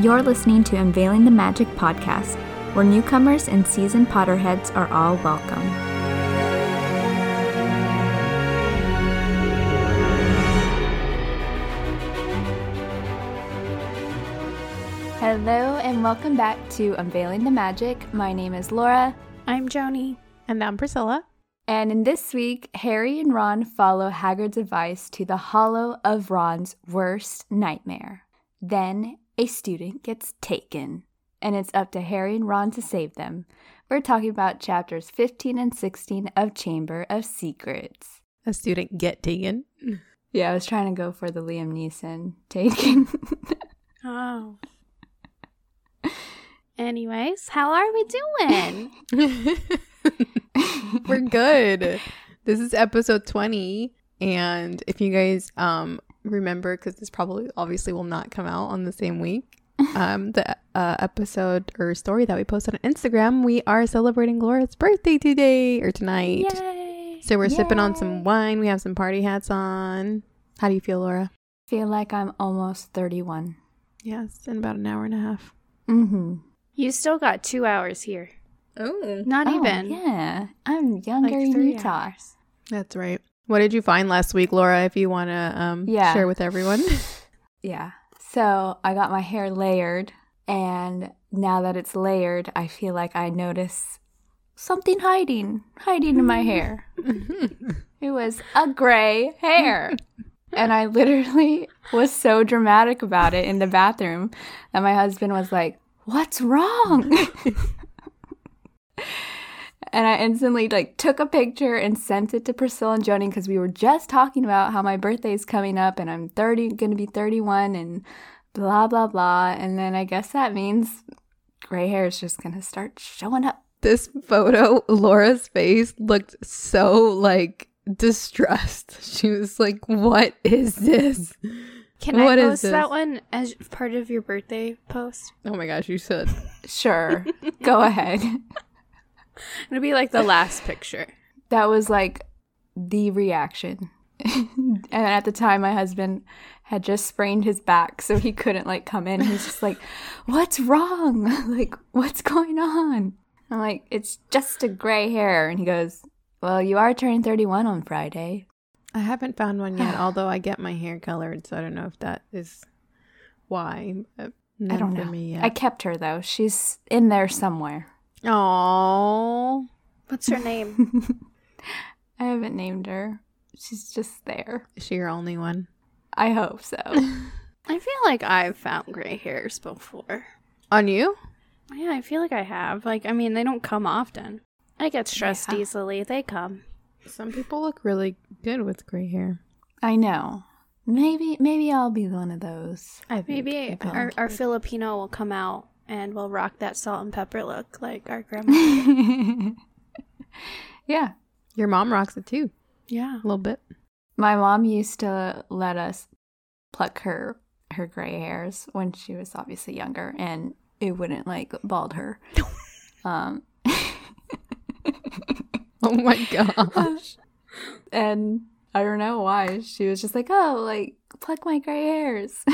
You're listening to Unveiling the Magic podcast, where newcomers and seasoned Potterheads are all welcome. Hello, and welcome back to Unveiling the Magic. My name is Laura. I'm Joni. And I'm Priscilla. And in this week, Harry and Ron follow Hagrid's advice to the hollow of Ron's worst nightmare. Then a student gets taken, and it's up to Harry and Ron to save them. We're talking about chapters 15 and 16 of Chamber of Secrets. A student get taken. Yeah, I was trying to go for the Liam Neeson taken. Oh. Anyways, how are we doing? We're good. This is episode 20. And if you guys um remember, because this probably obviously will not come out on the same week, um, the uh, episode or story that we posted on Instagram, we are celebrating Laura's birthday today or tonight. Yay. So we're sipping on some wine. We have some party hats on. How do you feel, Laura? feel like I'm almost 31. Yes, in about an hour and a half. Mm-hmm. You still got two hours here. Oh, Not Oh, even. Yeah, I'm younger Like in three Utah. hours. that's right. What did you find last week, Laura? If you want to um Yeah. share with everyone. Yeah. So I got my hair layered, and now that it's layered, I feel like I notice something hiding, hiding in my hair. It was a gray hair. And I literally was so dramatic about it in the bathroom that my husband was like, What's wrong? And I instantly like took a picture and sent it to Priscilla and Joni because we were just talking about how my birthday is coming up and I'm 30 gonna be 31 and blah blah blah. And then I guess that means gray hair is just gonna start showing up. this photo, Laura's face looked so like distressed. She was like, "What is this?" Can What I is post that one as part of your birthday post? Oh my gosh, you should. Sure. Go ahead. It'll be like the last picture. that was like the reaction. and at the time, my husband had just sprained his back, so he couldn't like come in. He's just like, "What's wrong? like, what's going on?" I'm like, "It's just a gray hair," and he goes, "Well, you are turning 31 on Friday." I haven't found one yet, although I get my hair colored, so I don't know if that is why. Uh, I don't for know. Me I kept her though; she's in there somewhere. Oh, What's her name? I haven't named her. She's just there. is she your only one? I hope so. I feel like I've found gray hairs before. On you? Yeah, I feel like I have. Like, I mean, they don't come often. I get stressed Yeah. easily. They come. Some people look really good with gray hair. I know. Maybe, maybe I'll be one of those. I think Maybe our, our. Filipino will come out and we'll rock that salt and pepper look like our grandma. yeah. Your mom rocks it too, yeah. a little bit. My mom used to let us pluck her her gray hairs when she was obviously younger and it wouldn't like bald her. um Oh my gosh. and I don't know why. She was just like, "Oh, like pluck my gray hairs."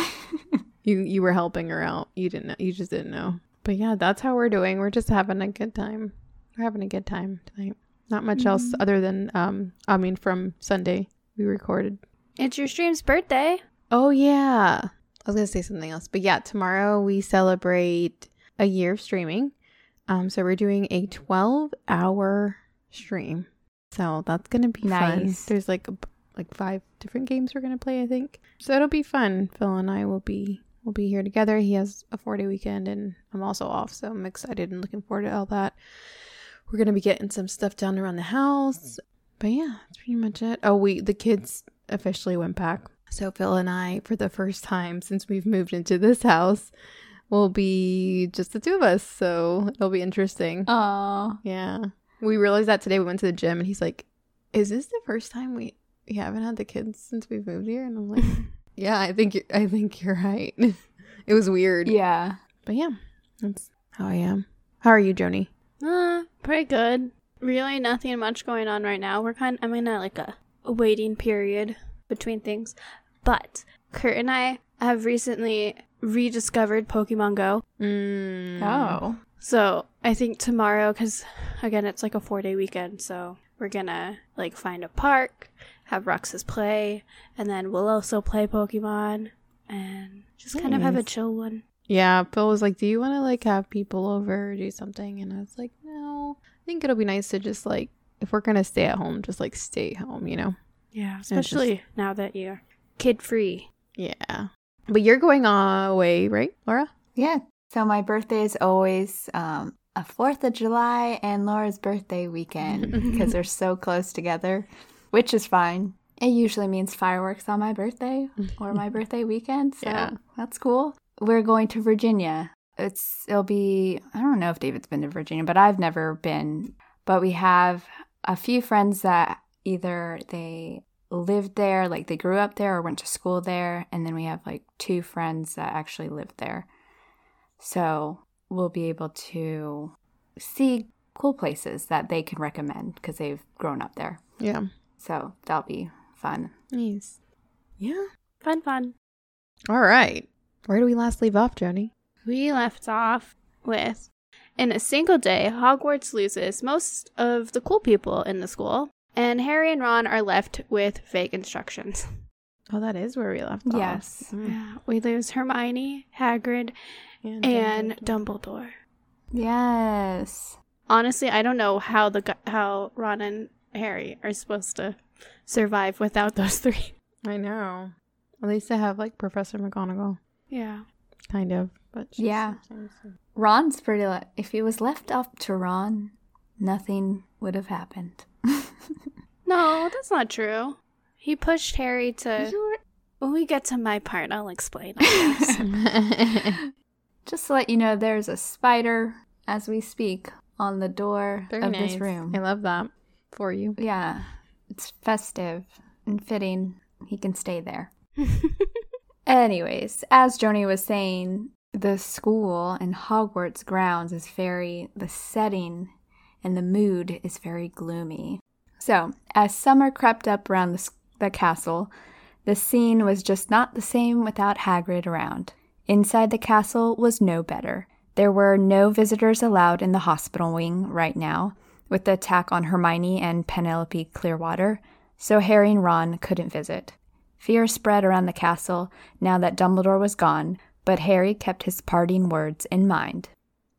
You you were helping her out. You didn't know. You just didn't know. But yeah, that's how we're doing. We're just having a good time. We're having a good time tonight. Not much else other than um I mean from Sunday we recorded. It's your stream's birthday. Oh yeah. I was gonna say something else. But yeah, tomorrow we celebrate a year of streaming. Um so we're doing a twelve hour stream. So that's gonna be fun. Nice. There's like a, like five different games we're gonna play, I think. So it'll be fun. Phil and I will be we'll be here together. He has a four day weekend and I'm also off, so I'm excited and looking forward to all that. We're gonna be getting some stuff done around the house. But yeah, that's pretty much it. Oh, we the kids officially went back. So Phil and I, for the first time since we've moved into this house, will be just the two of us. So it'll be interesting. Oh, Yeah. We realized that today we went to the gym and he's like, Is this the first time we, we haven't had the kids since we've moved here? And I'm like, Yeah, I think I think you're right. it was weird. yeah. But yeah, that's how I am. How are you, Joni? Uh, pretty good. Really nothing much going on right now. We're kind I'm in a like a, a waiting period between things. But Kurt and I have recently rediscovered Pokemon Go. Mm. Oh. So I think tomorrow, because again, it's like a four day weekend, so we're gonna like find a park, have Ruxus play, and then we'll also play Pokemon and just kind of have a chill one. Yeah, Phil was like, "Do you want to like have people over or do something?" And I was like, "No, I think it'll be nice to just like if we're gonna stay at home, just like stay home, you know." Yeah, just- especially now that you're kid free. Yeah, but you're going away, right, Laura? Yeah. So my birthday is always um, a 4th of July and Laura's birthday weekend because they're so close together, which is fine. It usually means fireworks on my birthday or my birthday weekend. So Yeah. that's cool. We're going to Virginia. It's it'll be I don't know if David's been to Virginia, but I've never been. But we have a few friends that either they lived there, like they grew up there or went to school there, and then we have like two friends that actually lived there. So we'll be able to see cool places that they can recommend because they've grown up there. Yeah, So that'll be fun. nice. Yeah. Fun, fun. All right. Where do we last leave off, Joni? We left off with in a single day, Hogwarts loses most of the cool people in the school, and Harry and Ron are left with vague instructions. Oh, that is where we left off. Yes. Mm. Yeah, we lose Hermione, Hagrid, And, and Dumbledore. Yes. Honestly, I don't know how the how Ron and Harry are supposed to survive without those three. I know. At least they have like Professor McGonagall, Yeah. kind of. But she's Yeah. sometimes- Ron's pretty. Le- if it was left up to Ron, nothing would have happened. No, that's not true. He pushed Harry to. When we get to my part, I'll explain. I guess. Just to let you know, there's a spider as we speak on the door Very of nice. this room. I love that for you. Yeah, it's festive and fitting. He can stay there. Anyways, as Joni was saying, the school and Hogwarts grounds is very, the setting and the mood is very gloomy. So, as summer crept up around the, the castle, the scene was just not the same without Hagrid around. Inside the castle was no better. There were no visitors allowed in the hospital wing right now, with the attack on Hermione and Penelope Clearwater, so Harry and Ron couldn't visit. Fear spread around the castle now that Dumbledore was gone, but Harry kept his parting words in mind.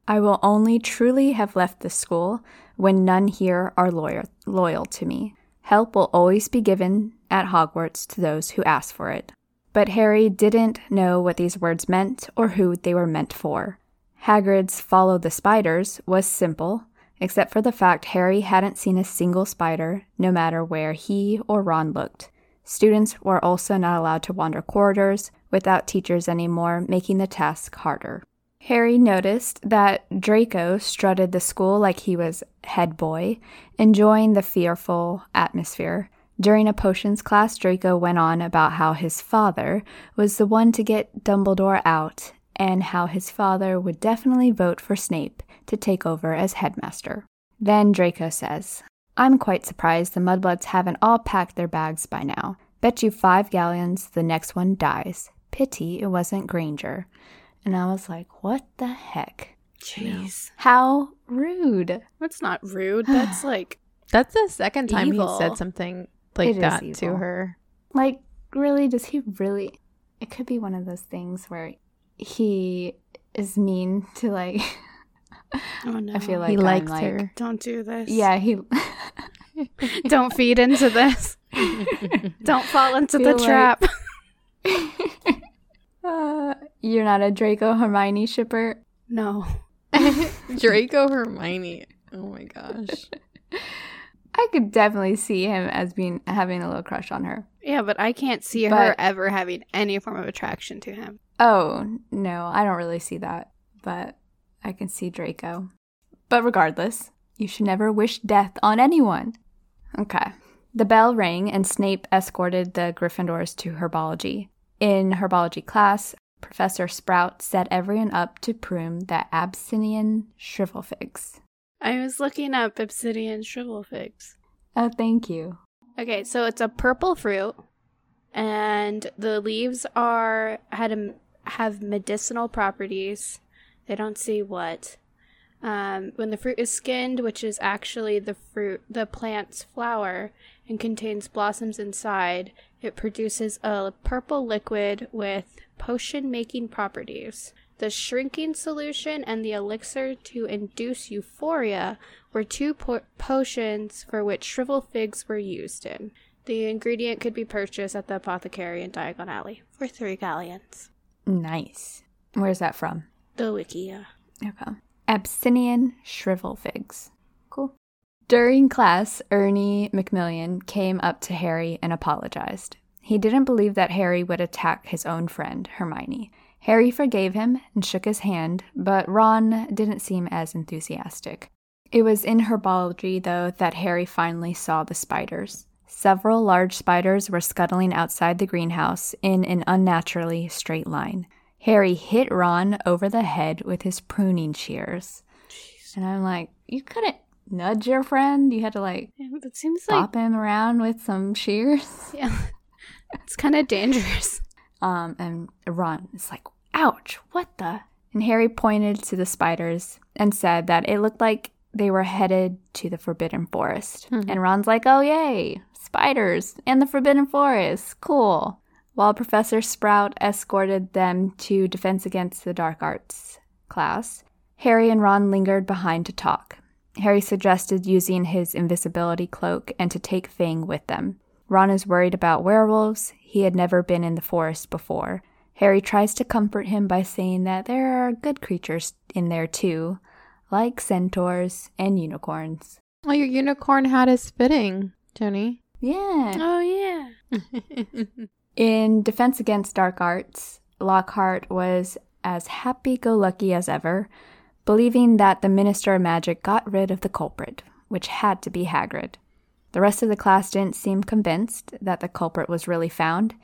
I will only truly have left the school when none here are loyal, loyal to me. Help will always be given at Hogwarts to those who ask for it. But Harry didn't know what these words meant or who they were meant for. Hagrid's follow the spiders was simple, except for the fact Harry hadn't seen a single spider, no matter where he or Ron looked. Students were also not allowed to wander corridors without teachers anymore, making the task harder. Harry noticed that Draco strutted the school like he was head boy, enjoying the fearful atmosphere. During a potions class, Draco went on about how his father was the one to get Dumbledore out and how his father would definitely vote for Snape to take over as headmaster. Then Draco says, I'm quite surprised the Mudbloods haven't all packed their bags by now. Bet you five galleons the next one dies. Pity it wasn't Granger. And I was like, what the heck? Jeez. How rude. That's not rude. That's like. That's the second time Evil. he said something like It is that to her. Like, really, does he really? It could be one of those things where he is mean to, like, Oh no. I feel like he I'm, likes like- her. Don't do this. yeah, he. Don't feed into this. Don't fall into the Feel like- trap. uh, you're not a Draco Hermione shipper? No. Draco Hermione. Oh my gosh. I could definitely see him as being having a little crush on her. Yeah, but I can't see her ever having any form of attraction to him. Oh, no, I don't really see that, but I can see Draco. But regardless, you should never wish death on anyone. Okay. The bell rang and Snape escorted the Gryffindors to herbology. In herbology class, Professor Sprout set everyone up to prune the Abyssinian shrivel figs. I was looking up obsidian shrivel figs. Oh, thank you. Okay, so it's a purple fruit, and the leaves are had a, have medicinal properties. They don't see what. Um, when the fruit is skinned, which is actually the fruit, the plant's flower, and contains blossoms inside, it produces a purple liquid with potion making properties. The shrinking solution and the elixir to induce euphoria were two po- potions for which shrivel figs were used in. The ingredient could be purchased at the apothecary in Diagon Alley for three galleons. Nice. Where's that from? The Wikia. Okay. Abyssinian shrivel figs. Cool. During class, Ernie Macmillan came up to Harry and apologized. He didn't believe that Harry would attack his own friend, Hermione. Harry forgave him and shook his hand, but Ron didn't seem as enthusiastic. It was in herbology, though, that Harry finally saw the spiders. Several large spiders were scuttling outside the greenhouse in an unnaturally straight line. Harry hit Ron over the head with his pruning shears. And I'm like, you couldn't nudge your friend? You had to like It seems like bop him around with some shears? yeah, it's kind of dangerous. Um, and Ron is like, ouch, what the? And Harry pointed to the spiders and said that it looked like they were headed to the Forbidden Forest. And Ron's like, oh, yay, spiders and the Forbidden Forest. Cool. While Professor Sprout escorted them to Defense Against the Dark Arts class, Harry and Ron lingered behind to talk. Harry suggested using his invisibility cloak and to take Fang with them. Ron is worried about werewolves. He had never been in the forest before. Harry tries to comfort him by saying that there are good creatures in there too, like centaurs and unicorns. Oh, your unicorn hat is fitting, Joni. Yeah. Oh yeah. In Defense Against Dark Arts, Lockhart was as happy go lucky as ever, believing that the Minister of Magic got rid of the culprit, which had to be Hagrid. The rest of the class didn't seem convinced that the culprit was really found,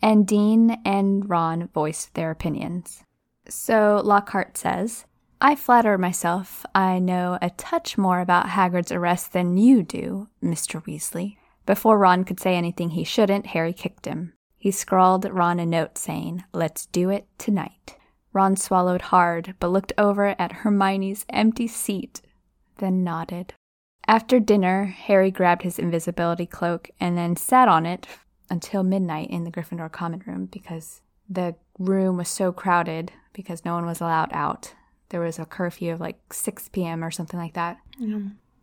and Dean and Ron voiced their opinions. So Lockhart says, I flatter myself I know a touch more about Hagrid's arrest than you do, Mr. Weasley. Before Ron could say anything he shouldn't, Harry kicked him. He scrawled Ron a note saying, Let's do it tonight. Ron swallowed hard, but looked over at Hermione's empty seat, then nodded. After dinner, Harry grabbed his invisibility cloak and then sat on it until midnight in the Gryffindor common room because the room was so crowded because no one was allowed out. There was a curfew of like 6 p.m. or something like that.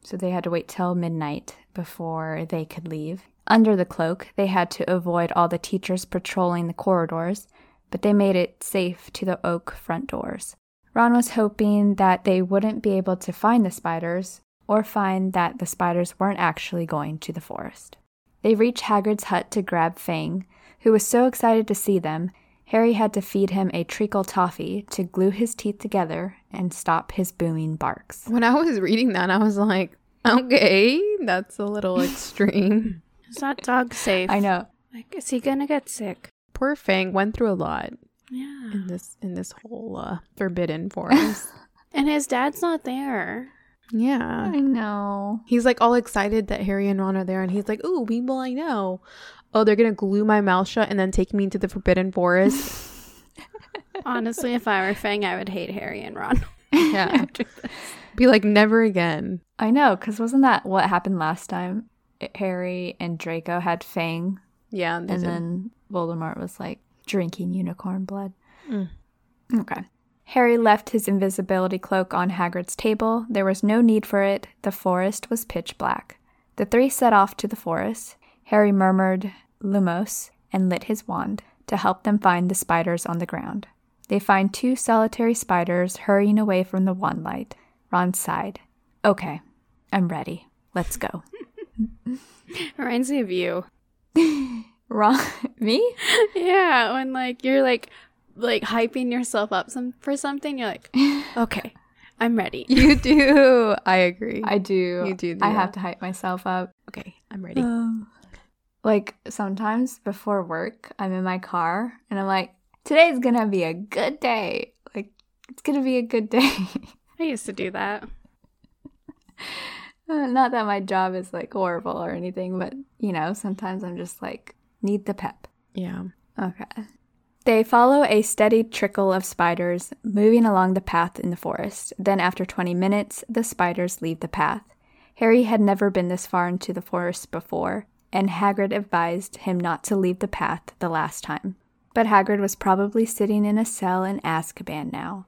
So they had to wait till midnight before they could leave. Under the cloak, they had to avoid all the teachers patrolling the corridors, but they made it safe to the oak front doors. Ron was hoping that they wouldn't be able to find the spiders or find that the spiders weren't actually going to the forest. They reached Hagrid's hut to grab Fang, who was so excited to see them, Harry had to feed him a treacle toffee to glue his teeth together and stop his booming barks. when I was reading that, I was like, okay, that's a little extreme. Is that dog safe? I know. Like, is he gonna get sick? Poor Fang went through a lot Yeah. in this in this whole uh, forbidden forest. And his dad's not there. yeah. I know. He's like all excited that Harry and Ron are there, and he's like, "Ooh, people I know. Oh, they're gonna glue my mouth shut and then take me into the Forbidden Forest." Honestly, if I were Fang, I would hate Harry and Ron. yeah, be like, never again. I know, because wasn't that what happened last time? Harry and Draco had Fang, Yeah, and did. then Voldemort was like drinking unicorn blood. Mm. Okay. Harry left his invisibility cloak on Hagrid's table. There was no need for it. The forest was pitch black. The three set off to the forest. Harry murmured Lumos and lit his wand to help them find the spiders on the ground. They find two solitary spiders hurrying away from the wand light. Ron sighed. Okay, I'm ready. Let's go. Reminds me of you. Ron, me? Yeah, when like you're like like hyping yourself up some for something, you're like, okay, I'm ready. You do. I agree. I do. You do do I have to hype myself up. okay, I'm ready. Um, like sometimes before work, I'm in my car and I'm like, today's gonna be a good day. Like, it's gonna be a good day. I used to do that. Uh, Not that my job is like horrible or anything, but you know, sometimes I'm just like, need the pep. Yeah. Okay. They follow a steady trickle of spiders moving along the path in the forest. Then, after 20 minutes, the spiders leave the path. Harry had never been this far into the forest before, and Hagrid advised him not to leave the path the last time. But Hagrid was probably sitting in a cell in Azkaban now.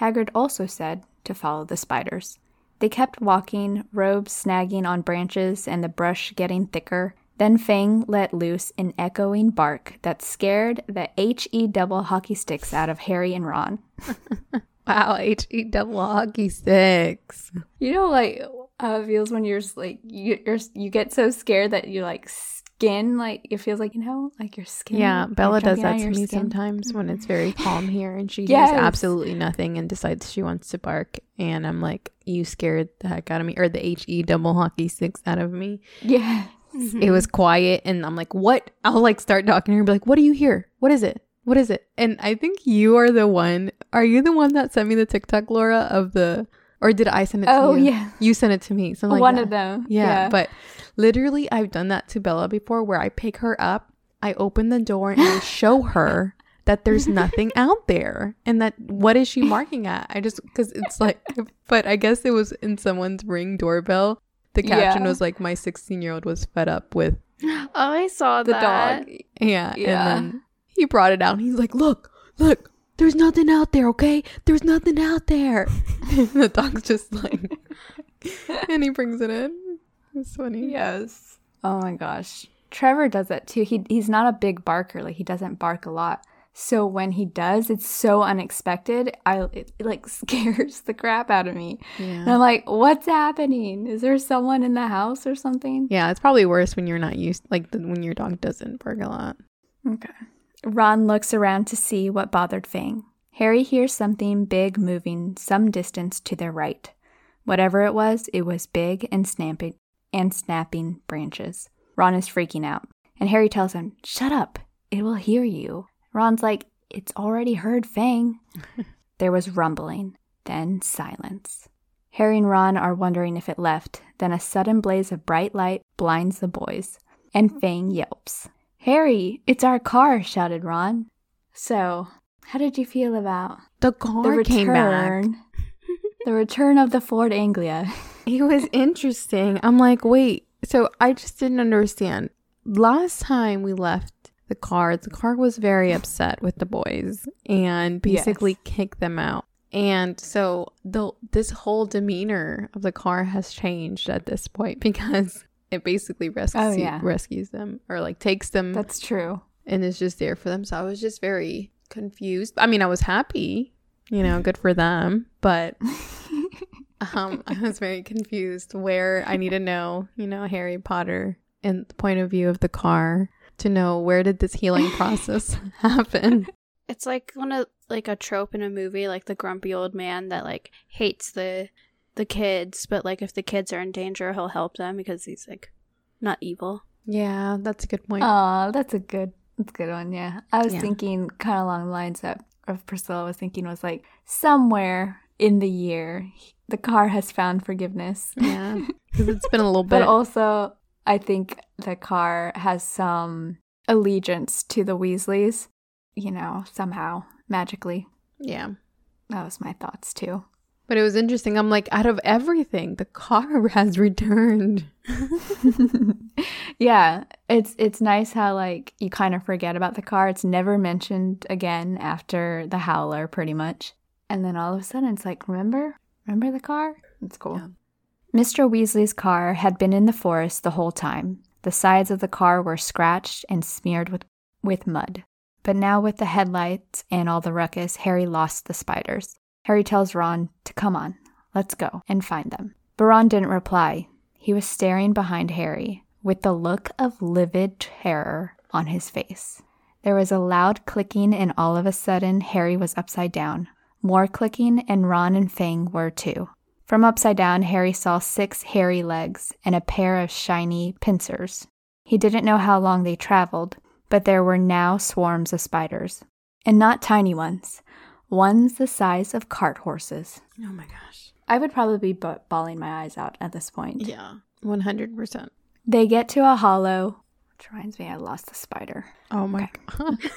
Hagrid also said to follow the spiders. They kept walking, robes snagging on branches and the brush getting thicker. Then Fang let loose an echoing bark that scared the HE double hockey sticks out of Harry and Ron. Wow, HE double hockey sticks. You know, like how it feels when you're like you you're you get so scared that you like skin like it feels like you know like your skin. Yeah, Bella does that to me skin. sometimes when it's very mm-hmm. calm here and she Yes. hears absolutely nothing and decides she wants to bark. And I'm like, you scared the heck out of me, or the HE double hockey sticks out of me. Yeah. It mm-hmm. was quiet, and I'm like, what? I'll like start talking to her and be like, what do you hear? What is it? What is it? And I think you are the one. Are you the one that sent me the TikTok, Laura, of the, or did I send it to you? Oh you? yeah. You sent it to me. Something like One that. of them. Yeah, but literally, I've done that to Bella before where I pick her up, I open the door, and I show her that there's nothing out there. And that what is she marking at? I just, because it's like, but I guess it was in someone's ring doorbell. The caption Yeah. was like, my 16 year old was fed up with, Oh, I saw the that. dog. yeah. Yeah. And then he brought it out. He's like, look, look. There's nothing out there, okay? There's nothing out there. And the dog's just like, and he brings it in. It's funny. Yes. Oh my gosh. Trevor does that too. He he's not a big barker. Like he doesn't bark a lot. So when he does, it's so unexpected. I it, it like scares the crap out of me. And Yeah. I'm like, "What's happening? Is there someone in the house or something?" Yeah, it's probably worse when you're not used, like the, when your dog doesn't bark a lot. Okay. Ron looks around to see what bothered Fang. Harry hears something big moving some distance to their right. Whatever it was, it was big and snapping and snapping branches. Ron is freaking out, and Harry tells him, "Shut up. It will hear you." Ron's like, "It's already heard Fang." there was rumbling, then silence. Harry and Ron are wondering if it left, then a sudden blaze of bright light blinds the boys, and Fang yelps. Harry, it's our car, shouted Ron. So, how did you feel about The the car came back. return? the return of the Ford Anglia. It was interesting. I'm like, wait. So I just didn't understand. Last time we left the car, the car was very upset with the boys and basically Yes. kicked them out. And so the this whole demeanor of the car has changed at this point because it basically rescues Oh, yeah. rescues them or like takes them That's true. and is just there for them. So I was just very confused. I mean, I was happy, you know, good for them, but um, I was very confused where I need to know, you know, Harry Potter and the point of view of the car to know where did this healing process happen. It's like one of like a trope in a movie, like the grumpy old man that like hates the the kids, but like if the kids are in danger, he'll help them because he's like not evil. Yeah, that's a good point. Oh, that's a good that's a good one, yeah. I was Yeah. thinking kind of along the lines that of Priscilla was thinking was like somewhere in the year the car has found forgiveness. yeah, because it's been a little bit. But also, I think the car has some allegiance to the Weasleys, you know, somehow, magically. yeah. That was my thoughts too. But it was interesting. I'm like, out of everything, the car has returned. yeah, it's it's nice how like you kind of forget about the car. It's never mentioned again after the Howler, pretty much. And then all of a sudden, it's like, remember, remember the car? It's cool. Yeah. Mr. Weasley's car had been in the forest the whole time. The sides of the car were scratched and smeared with with mud. But now, with the headlights and all the ruckus, Harry lost the spiders. Harry tells Ron to come on, let's go and find them. But Ron didn't reply. He was staring behind Harry with the look of livid terror on his face. There was a loud clicking, and all of a sudden, Harry was upside down. More clicking, and Ron and Fang were too. From upside down, Harry saw six hairy legs and a pair of shiny pincers. He didn't know how long they traveled, but there were now swarms of spiders. And not tiny ones, ones the size of cart horses. Oh my gosh. I would probably be bawling my eyes out at this point. Yeah, 100%. They get to a hollow, Which reminds me, I lost the spider. Oh my god.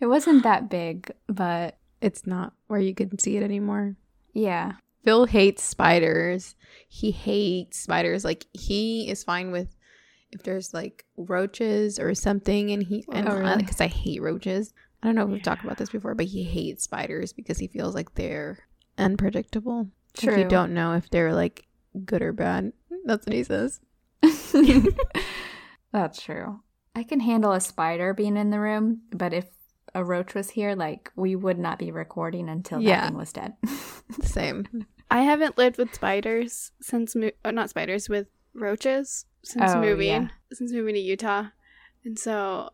It wasn't that big, but it's not where you can see it anymore. yeah. Phil hates spiders. He hates spiders. Like he is fine with if there's like roaches or something, and he and Oh, really? because I hate roaches. I don't know if we've talked about this before, but he hates spiders because he feels like they're unpredictable. Like True. you don't know if they're like good or bad. That's what he says. That's true. I can handle a spider being in the room, but if a roach was here, like we would not be recording until Yeah. that thing was dead. Same. I haven't lived with spiders since mo- uh, not spiders with roaches since Oh, moving yeah. since moving to Utah, and so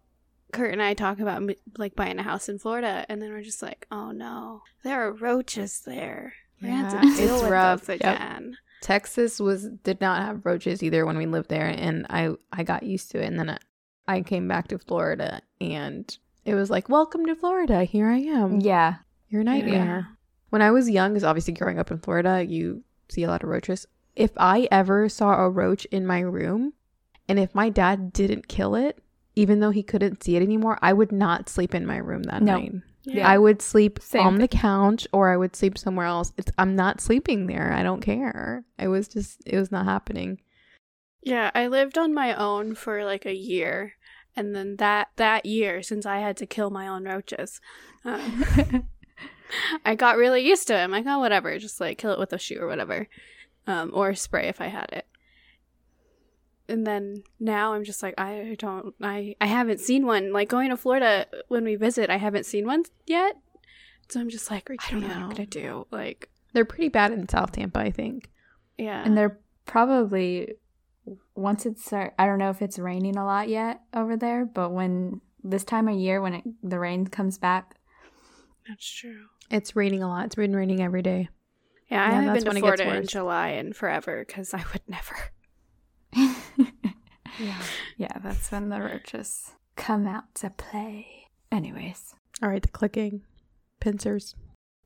Kurt and I talk about like buying a house in Florida, and then we're just like, oh no, there are roaches there. We're gonna Yeah, to deal it's with rough. those Yep. again. Texas was did not have roaches either when we lived there, and I I got used to it. And then I, I came back to Florida, and it was like, "Welcome to Florida. Here I am. yeah. Your nightmare." When I was young, because obviously growing up in Florida, you see a lot of roaches. If I ever saw a roach in my room, and if my dad didn't kill it, even though he couldn't see it anymore, I would not sleep in my room that No. night. Yeah. I would sleep Same on the couch or I would sleep somewhere else. It's I'm not sleeping there. I don't care. It was just it was not happening. Yeah, I lived on my own for like a year, and then that that year, since I had to kill my own roaches, um, I got really used to it. I'm like, oh, whatever, just like kill it with a shoe or whatever, um, or spray if I had it. And then now I'm just like, I don't, I, I haven't seen one. Like going to Florida when we visit, I haven't seen one yet. So I'm just like, I don't know what I'm gonna do. Like, They're pretty bad in South Tampa, I think. yeah, And they're probably once it's start, I don't know if it's raining a lot yet over there, but when this time of year when it, the rain comes back, that's true. It's raining a lot. It's been raining every day. Yeah, I haven't been to Florida in. July in forever because I would never. Yeah. yeah, that's when the roaches come out to play. Anyways, All right, the clicking. Pincers.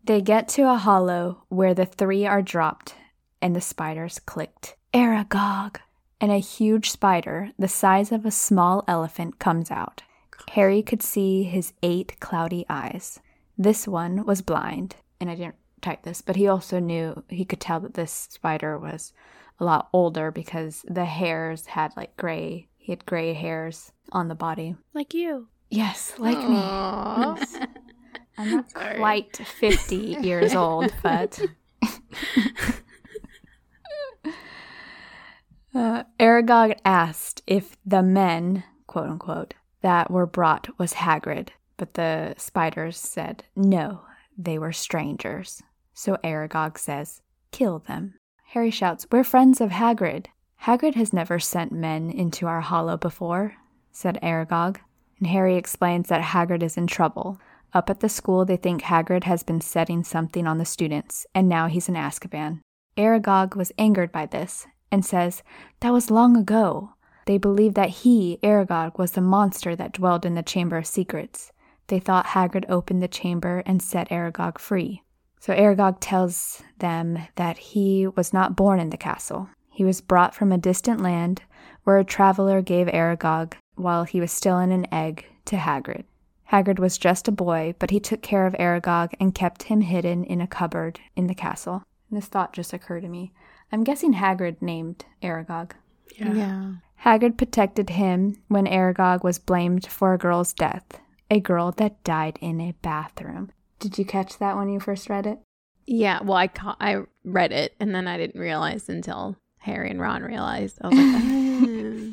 they get to a hollow where the three are dropped and the spiders clicked. Aragog! And a huge spider, the size of a small elephant, comes out. Harry could see his eight cloudy eyes. This one was blind, and I didn't type this, but he also knew he could tell that this spider was a lot older because the hairs had like gray. He had gray hairs on the body. Like you. Yes, like me. I'm not Sorry. quite 50 years old, but. uh, Aragog asked if the men, quote unquote, that were brought was Hagrid, but the spiders said no, they were strangers. So Aragog says, kill them. Harry shouts, We're friends of Hagrid. Hagrid has never sent men into our hollow before, said Aragog. And Harry explains that Hagrid is in trouble. Up at the school, they think Hagrid has been setting something on the students, and now he's in Azkaban. Aragog was angered by this and says, That was long ago. They believed that he, Aragog, was the monster that dwelled in the Chamber of Secrets. They thought Hagrid opened the chamber and set Aragog free. So Aragog tells them that he was not born in the castle. He was brought from a distant land where a traveler gave Aragog, while he was still in an egg, to Hagrid. Hagrid was just a boy, but he took care of Aragog and kept him hidden in a cupboard in the castle. And this thought just occurred to me. I'm guessing Hagrid named Aragog. Yeah. Hagrid protected him when Aragog was blamed for a girl's death, a girl that died in a bathroom. Did you catch that when you first read it? Yeah. Well, I ca- I read it and then I didn't realize until Harry and Ron realized. I was like,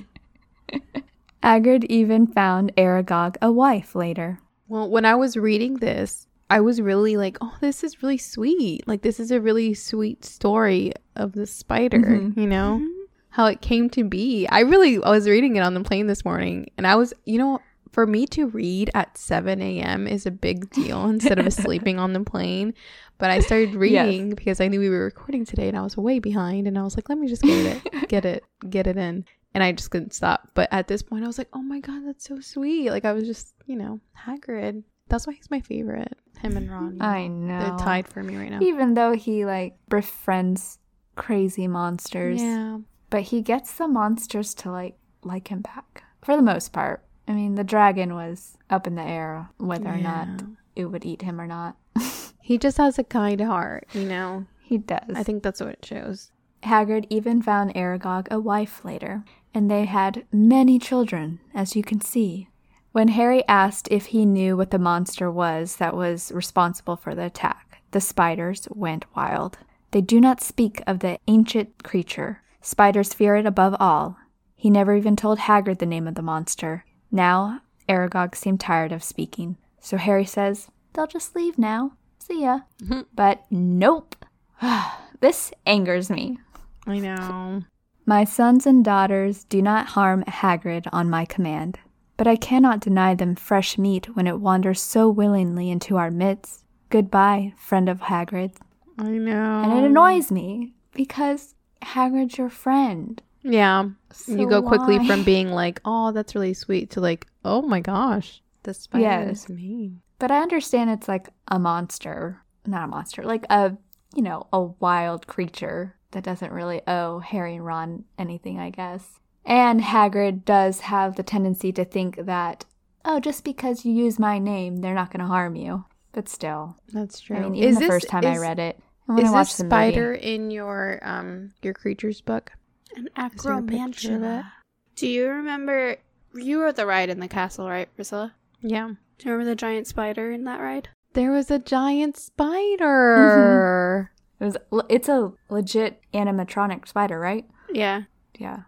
"Oh." Hagrid even found Aragog a wife later. well, when I was reading this, I was really like, oh, this is really sweet. Like, this is a really sweet story of the spider, Mhm. you know, how it came to be. I really, I was reading it on the plane this morning and I was, you know, for me to read at 7 a.m. is a big deal instead of sleeping on the plane. But I started reading because I knew we were recording today and I was way behind and I was like, let me just get it, get it, get it in. And I just couldn't stop. But at this point, I was like, oh my God, that's so sweet. Like, I was just, you know, Hagrid. That's why he's my favorite. Him and Ron. you I know. know. They're tied for me right now. Even though he like befriends crazy monsters. Yeah. But he gets the monsters to like like him back for the most part. I mean, the dragon was up in the air whether or not it would eat him or not. He just has a kind heart, you know. he does. I think that's what it shows. Hagrid even found Aragog a wife later, and they had many children, as you can see. When Harry asked if he knew what the monster was that was responsible for the attack, the spiders went wild. They do not speak of the ancient creature. Spiders fear it above all. He never even told Hagrid the name of the monster. Now, Aragog seemed tired of speaking, so Harry says, They'll just leave now. See ya. but nope. this angers me. I know. My sons and daughters do not harm Hagrid on my command, but I cannot deny them fresh meat when it wanders so willingly into our midst. Goodbye, friend of Hagrid. I know. And it annoys me because Hagrid's your friend. Yeah. you So go quickly why? from being like, oh, that's really sweet to like, oh my gosh, the spider Yes. is mean. But I understand it's like a monster, not a monster, like a, you know, a wild creature that doesn't really owe Harry and Ron anything, I guess. And Hagrid does have the tendency to think that, oh, just because you use my name, they're not going to harm you. But still, That's true. I mean, even the first time I read it, when is I watched this the spider in your um your creatures book? An Is there a picture of it? acromantula. Do you remember? You were the ride in the castle, right, Priscilla? Yeah. Do you remember the giant spider in that ride? There was a giant spider. movie, it was it's a legit animatronic spider, right? Yeah. Yeah.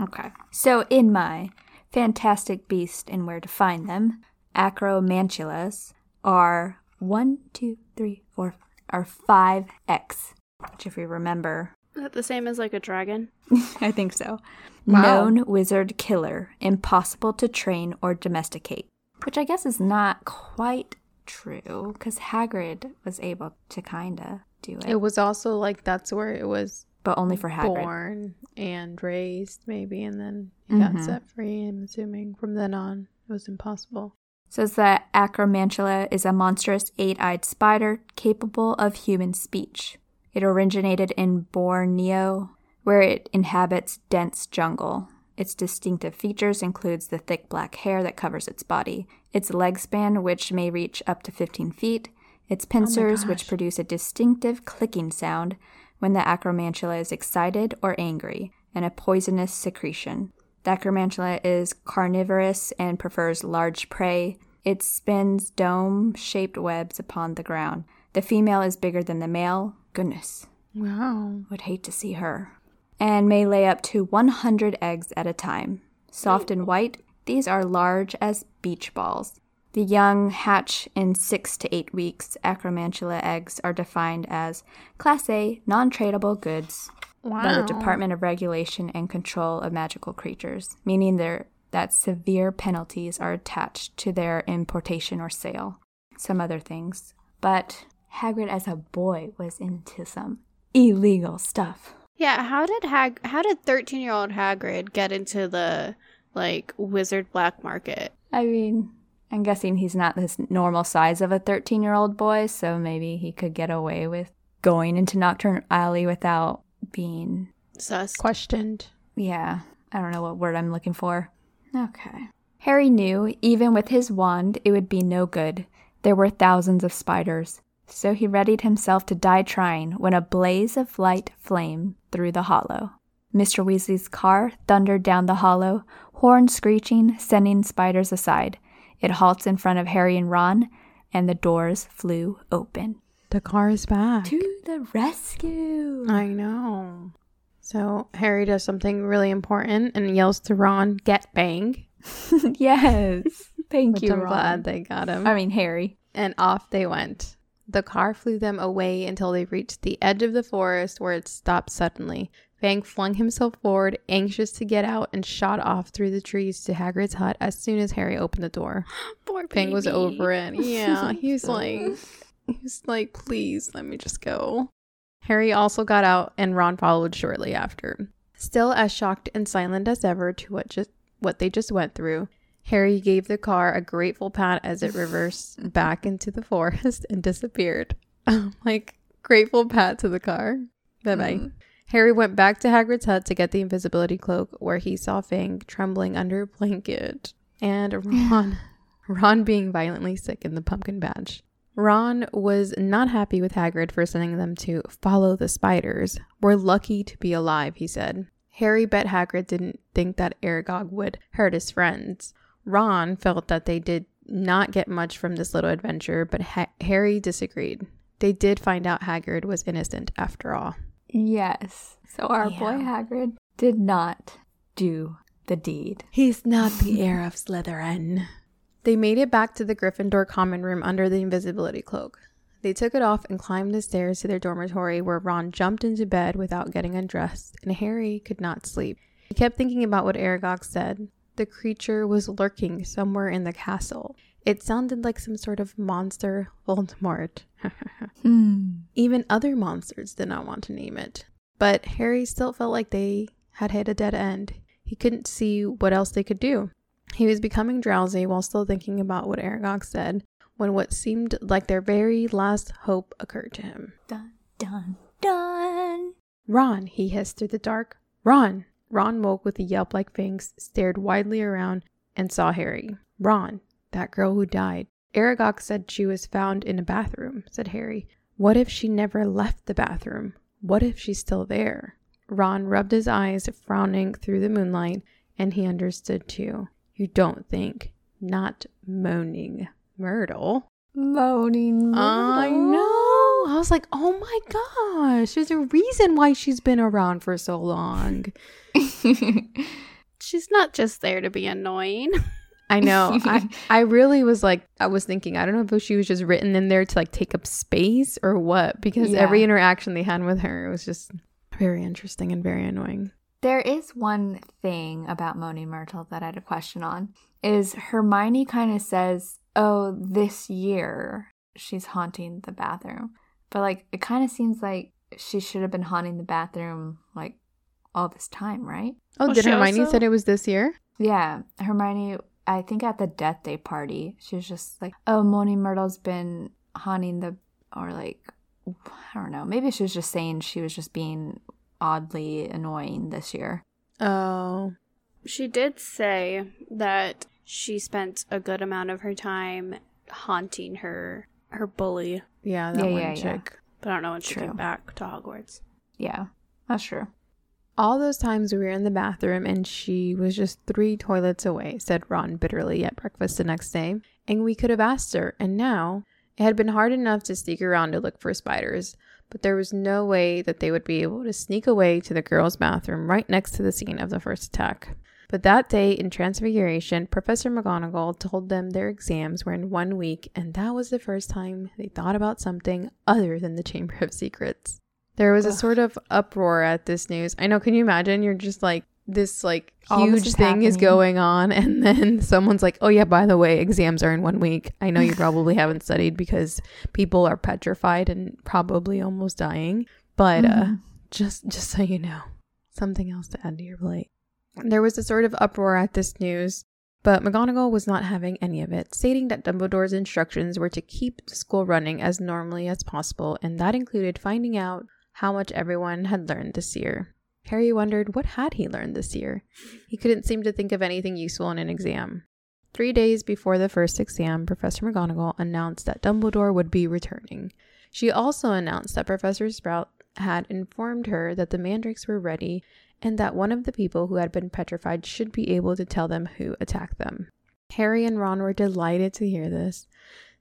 Okay. So, in my Fantastic Beast and Where to Find Them, acromantulas are one, two, three, four, are 5x, which, if you remember, Is that the same as like a dragon? I think so. Wow. Known wizard killer, impossible to train or domesticate, which I guess is not quite true because Hagrid was able to kind of do it, It was also like that's where it was but only for Hagrid. born and raised, maybe, and then he got Mhm. set free. I'm assuming from then on it was impossible. says that Acromantula is a monstrous eight eyed spider capable of human speech. It originated in Borneo, where it inhabits dense jungle. Its distinctive features includes the thick black hair that covers its body, its leg span, which may reach up to 15 feet, its pincers, which produce a distinctive clicking sound when the acromantula is excited or angry, and a poisonous secretion. The acromantula is carnivorous and prefers large prey. It spins dome shaped webs upon the ground. The female is bigger than the male. Goodness, Wow. would hate to see her. And may lay up to 100 eggs at a time. Soft and white, these are large as beach balls. The young hatch in six to eight weeks. Acromantula eggs are defined as Class A non tradable goods Wow. by the Department of Regulation and Control of Magical Creatures, meaning there that severe penalties are attached to their importation or sale. Some other things. But Hagrid as a boy was into some illegal stuff. Yeah. How did Hag? How did thirteen-year-old Hagrid get into the like wizard black market? I mean, I'm guessing he's not this normal size of a 13 year old boy, so maybe he could get away with going into Knockturn Alley without being Sus. questioned. Yeah, I don't know what word I'm looking for. Okay. Harry knew, even with his wand, it would be no good. There were thousands of spiders. So he readied himself to die trying when a blaze of light flamed through the hollow. Mr. Weasley's car thundered down the hollow, horn screeching, sending spiders aside. It halts in front of Harry and Ron, and the doors flew open. The car is back. To the rescue! I know. So Harry does something really important and yells to Ron, "Get Fang!" yes. Thank Which you, I'm Ron. glad they got him. I mean, Harry. and off they went. The car flew them away until they reached the edge of the forest where it stopped suddenly. Fang flung himself forward, anxious to get out, and shot off through the trees to Hagrid's hut as soon as Harry opened the door. Poor Fang was over it. Yeah, he was like, he was like, please let me just go. Harry also got out, and Ron followed shortly after. Still as shocked and silent as ever to what just what they just went through, Harry gave the car a grateful pat as it reversed back into the forest and disappeared. like grateful pat to the car. Bye bye. Mm-hmm. Harry went back to Hagrid's hut to get the invisibility cloak, where he saw Fang trembling under a blanket and Ron, Ron being violently sick in the pumpkin patch. Ron was not happy with Hagrid for sending them to follow the spiders. We're lucky to be alive, he said. Harry bet Hagrid didn't think that Aragog would hurt his friends. Ron felt that they did not get much from this little adventure, but ha- Harry disagreed. They did find out Hagrid was innocent after all. Yes. So our Yeah. boy Hagrid did not do the deed. He's not the heir of Slytherin. They made it back to the Gryffindor common room under the invisibility cloak. They took it off and climbed the stairs to their dormitory where Ron jumped into bed without getting undressed, and Harry could not sleep. He kept thinking about what Aragog said. The creature was lurking somewhere in the castle. It sounded like some sort of monster Voldemort. Hmm. Even other monsters did not want to name it. But Harry still felt like they had hit a dead end. He couldn't see what else they could do. He was becoming drowsy while still thinking about what Aragog said when what seemed like their very last hope occurred to him. Dun dun dun. Ron, he hissed through the dark. Ron! Ron woke with a yelp like Fang's, stared widely around, and saw Harry. Ron, that girl who died. Aragog said she was found in a bathroom, said Harry. What if she never left the bathroom? What if she's still there? Ron rubbed his eyes, frowning through the moonlight, and he understood too. You don't think. Not moaning. Myrtle. Moaning. I Myrtle. Know. I was like, oh my gosh, there's a reason why she's been around for so long. She's not just there to be annoying. I know. I, I really was like, I was thinking, I don't know if she was just written in there to like take up space or what, because Yeah. every interaction they had with her was just very interesting and very annoying. There is one thing about Moaning Myrtle that I had a question on. Is Hermione kind of says, "Oh, this year she's haunting the bathroom," but like it kind of seems like she should have been haunting the bathroom like all this time, right? Oh, Well, did she Hermione also- said it was this year? Yeah, Hermione. I think at the death day party, she was just like, "Oh, Moaning Myrtle's been haunting the," or like, I don't know. Maybe she was just saying she was just being oddly annoying this year. Oh, She did say that she spent a good amount of her time haunting her her bully, yeah, that Yeah, one yeah, yeah. chick. but I don't know when she True. came back to Hogwarts. Yeah, that's true. All those times we were in the bathroom and she was just three toilets away, said Ron bitterly at breakfast the next day. And we could have asked her, and now it had been hard enough to sneak around to look for spiders, but there was no way that they would be able to sneak away to the girls' bathroom right next to the scene of the first attack. But that day in Transfiguration, Professor McGonagall told them their exams were in one week, and that was the first time they thought about something other than the Chamber of Secrets. There was a sort of uproar at this news. I know, can you imagine? You're just like, this like All huge is thing is going on, and then someone's like, oh, yeah, by the way, exams are in one week. I know you probably haven't studied because people are petrified and probably almost dying, but uh, Mhm. just just so you know, something else to add to your plate. There was a sort of uproar at this news, but McGonagall was not having any of it, stating that Dumbledore's instructions were to keep the school running as normally as possible, and that included finding out how much everyone had learned this year. Harry wondered what had he learned this year. He couldn't seem to think of anything useful in an exam. Three days before the first exam, Professor McGonagall announced that Dumbledore would be returning. She also announced that Professor Sprout had informed her that the mandrakes were ready and that one of the people who had been petrified should be able to tell them who attacked them. Harry and Ron were delighted to hear this,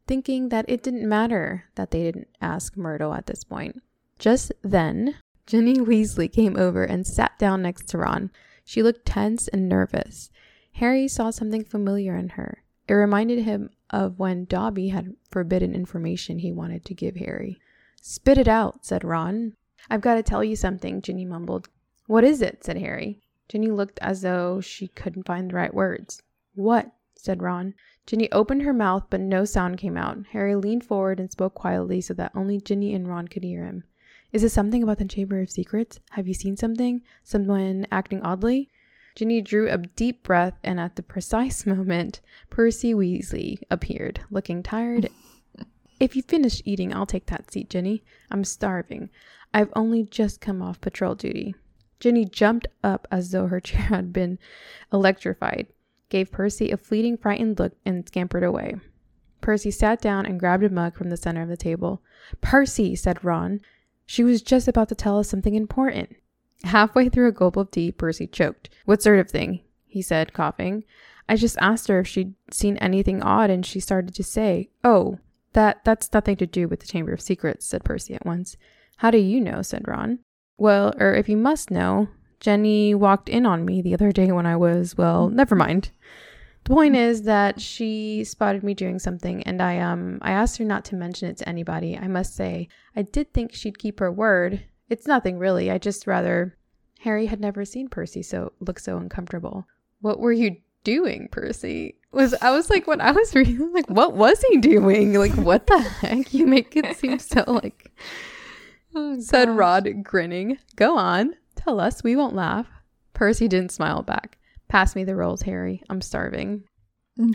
thinking that it didn't matter that they didn't ask Myrtle at this point. Just then, Ginny Weasley came over and sat down next to Ron. She looked tense and nervous. Harry saw something familiar in her. It reminded him of when Dobby had forbidden information he wanted to give Harry. Spit it out, said Ron. I've got to tell you something, Ginny mumbled. What is it? said Harry. Ginny looked as though she couldn't find the right words. What? said Ron. Ginny opened her mouth, but no sound came out. Harry leaned forward and spoke quietly so that only Ginny and Ron could hear him. Is it something about the Chamber of Secrets? Have you seen something? Someone acting oddly? Ginny drew a deep breath, and at the precise moment, Percy Weasley appeared, looking tired. if you finish eating, I'll take that seat, Ginny. I'm starving. I've only just come off patrol duty. Ginny jumped up as though her chair had been electrified, gave Percy a fleeting frightened look, and scampered away. Percy sat down and grabbed a mug from the center of the table. Percy, said Ron. She was just about to tell us something important. Halfway through a gulp of tea, Percy choked. What sort of thing? he said, coughing. I just asked her if she'd seen anything odd, and she started to say, Oh, that that's nothing to do with the Chamber of Secrets, said Percy at once. How do you know? said Ron. Well, or if you must know, Ginny walked in on me the other day when I was, well, never mind. The point is that she spotted me doing something and I um I asked her not to mention it to anybody. I must say, I did think she'd keep her word. It's nothing really. I just rather Harry had never seen Percy so look so uncomfortable. What were you doing, Percy? Was I was like when I was reading like what was he doing? Like what the heck? You make it seem so like oh, said Ron grinning. Go on. Tell us. We won't laugh. Percy didn't smile back. Pass me the rolls, Harry. I'm starving. oh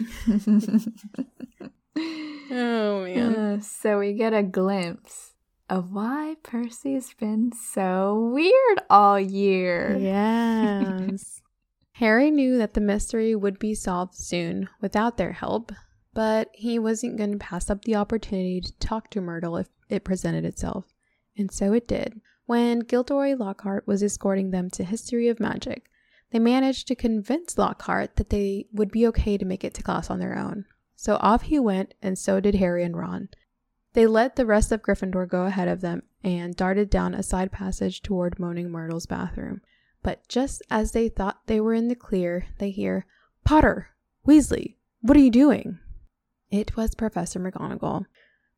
man. Uh, so we get a glimpse of why Percy's been so weird all year. Yes. Harry knew that the mystery would be solved soon without their help, but he wasn't going to pass up the opportunity to talk to Myrtle if it presented itself. And so it did. When Gilderoy Lockhart was escorting them to History of Magic, they managed to convince Lockhart that they would be okay to make it to class on their own. So off he went, and so did Harry and Ron. They let the rest of Gryffindor go ahead of them and darted down a side passage toward Moaning Myrtle's bathroom. But just as they thought they were in the clear, they hear, Potter! Weasley! What are you doing? It was Professor McGonagall.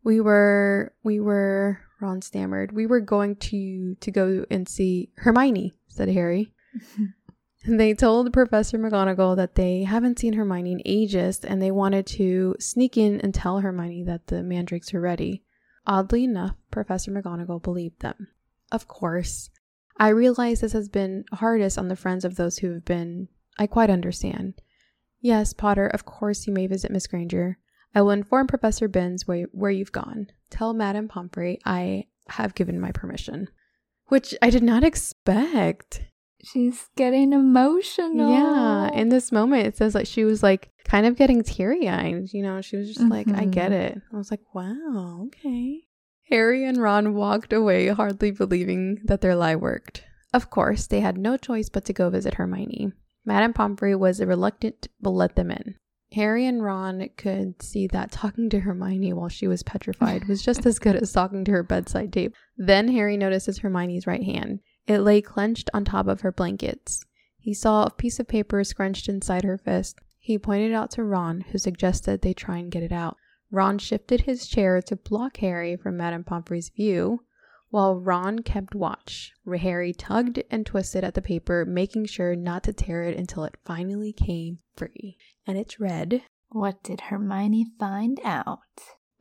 We were, we were, Ron stammered, we were going to, to go and see Hermione, said Harry. They told Professor McGonagall that they haven't seen Hermione in ages and they wanted to sneak in and tell Hermione that the mandrakes were ready. Oddly enough, Professor McGonagall believed them. Of course. I realize this has been hardest on the friends of those who have been. I quite understand. Yes, Potter, of course you may visit Miss Granger. I will inform Professor Binns where, where you've gone. Tell Madame Pomfrey I have given my permission. Which I did not expect she's getting emotional. Yeah. In this moment, it says like she was like kind of getting teary eyed. You know, she was just mm-hmm. like, I get mm-hmm. it. I was like, wow, okay. Harry and Ron walked away, hardly believing that their lie worked. Of course, they had no choice but to go visit Hermione. Madame Pomfrey was reluctant but let them in. Harry and Ron could see that talking to Hermione while she was petrified was just as good as talking to her bedside table. Then Harry notices Hermione's right hand. It lay clenched on top of her blankets. He saw a piece of paper scrunched inside her fist. He pointed out to Ron, who suggested they try and get it out. Ron shifted his chair to block Harry from Madame Pomfrey's view, while Ron kept watch. Harry tugged and twisted at the paper, making sure not to tear it until it finally came free. And it's read What did Hermione find out?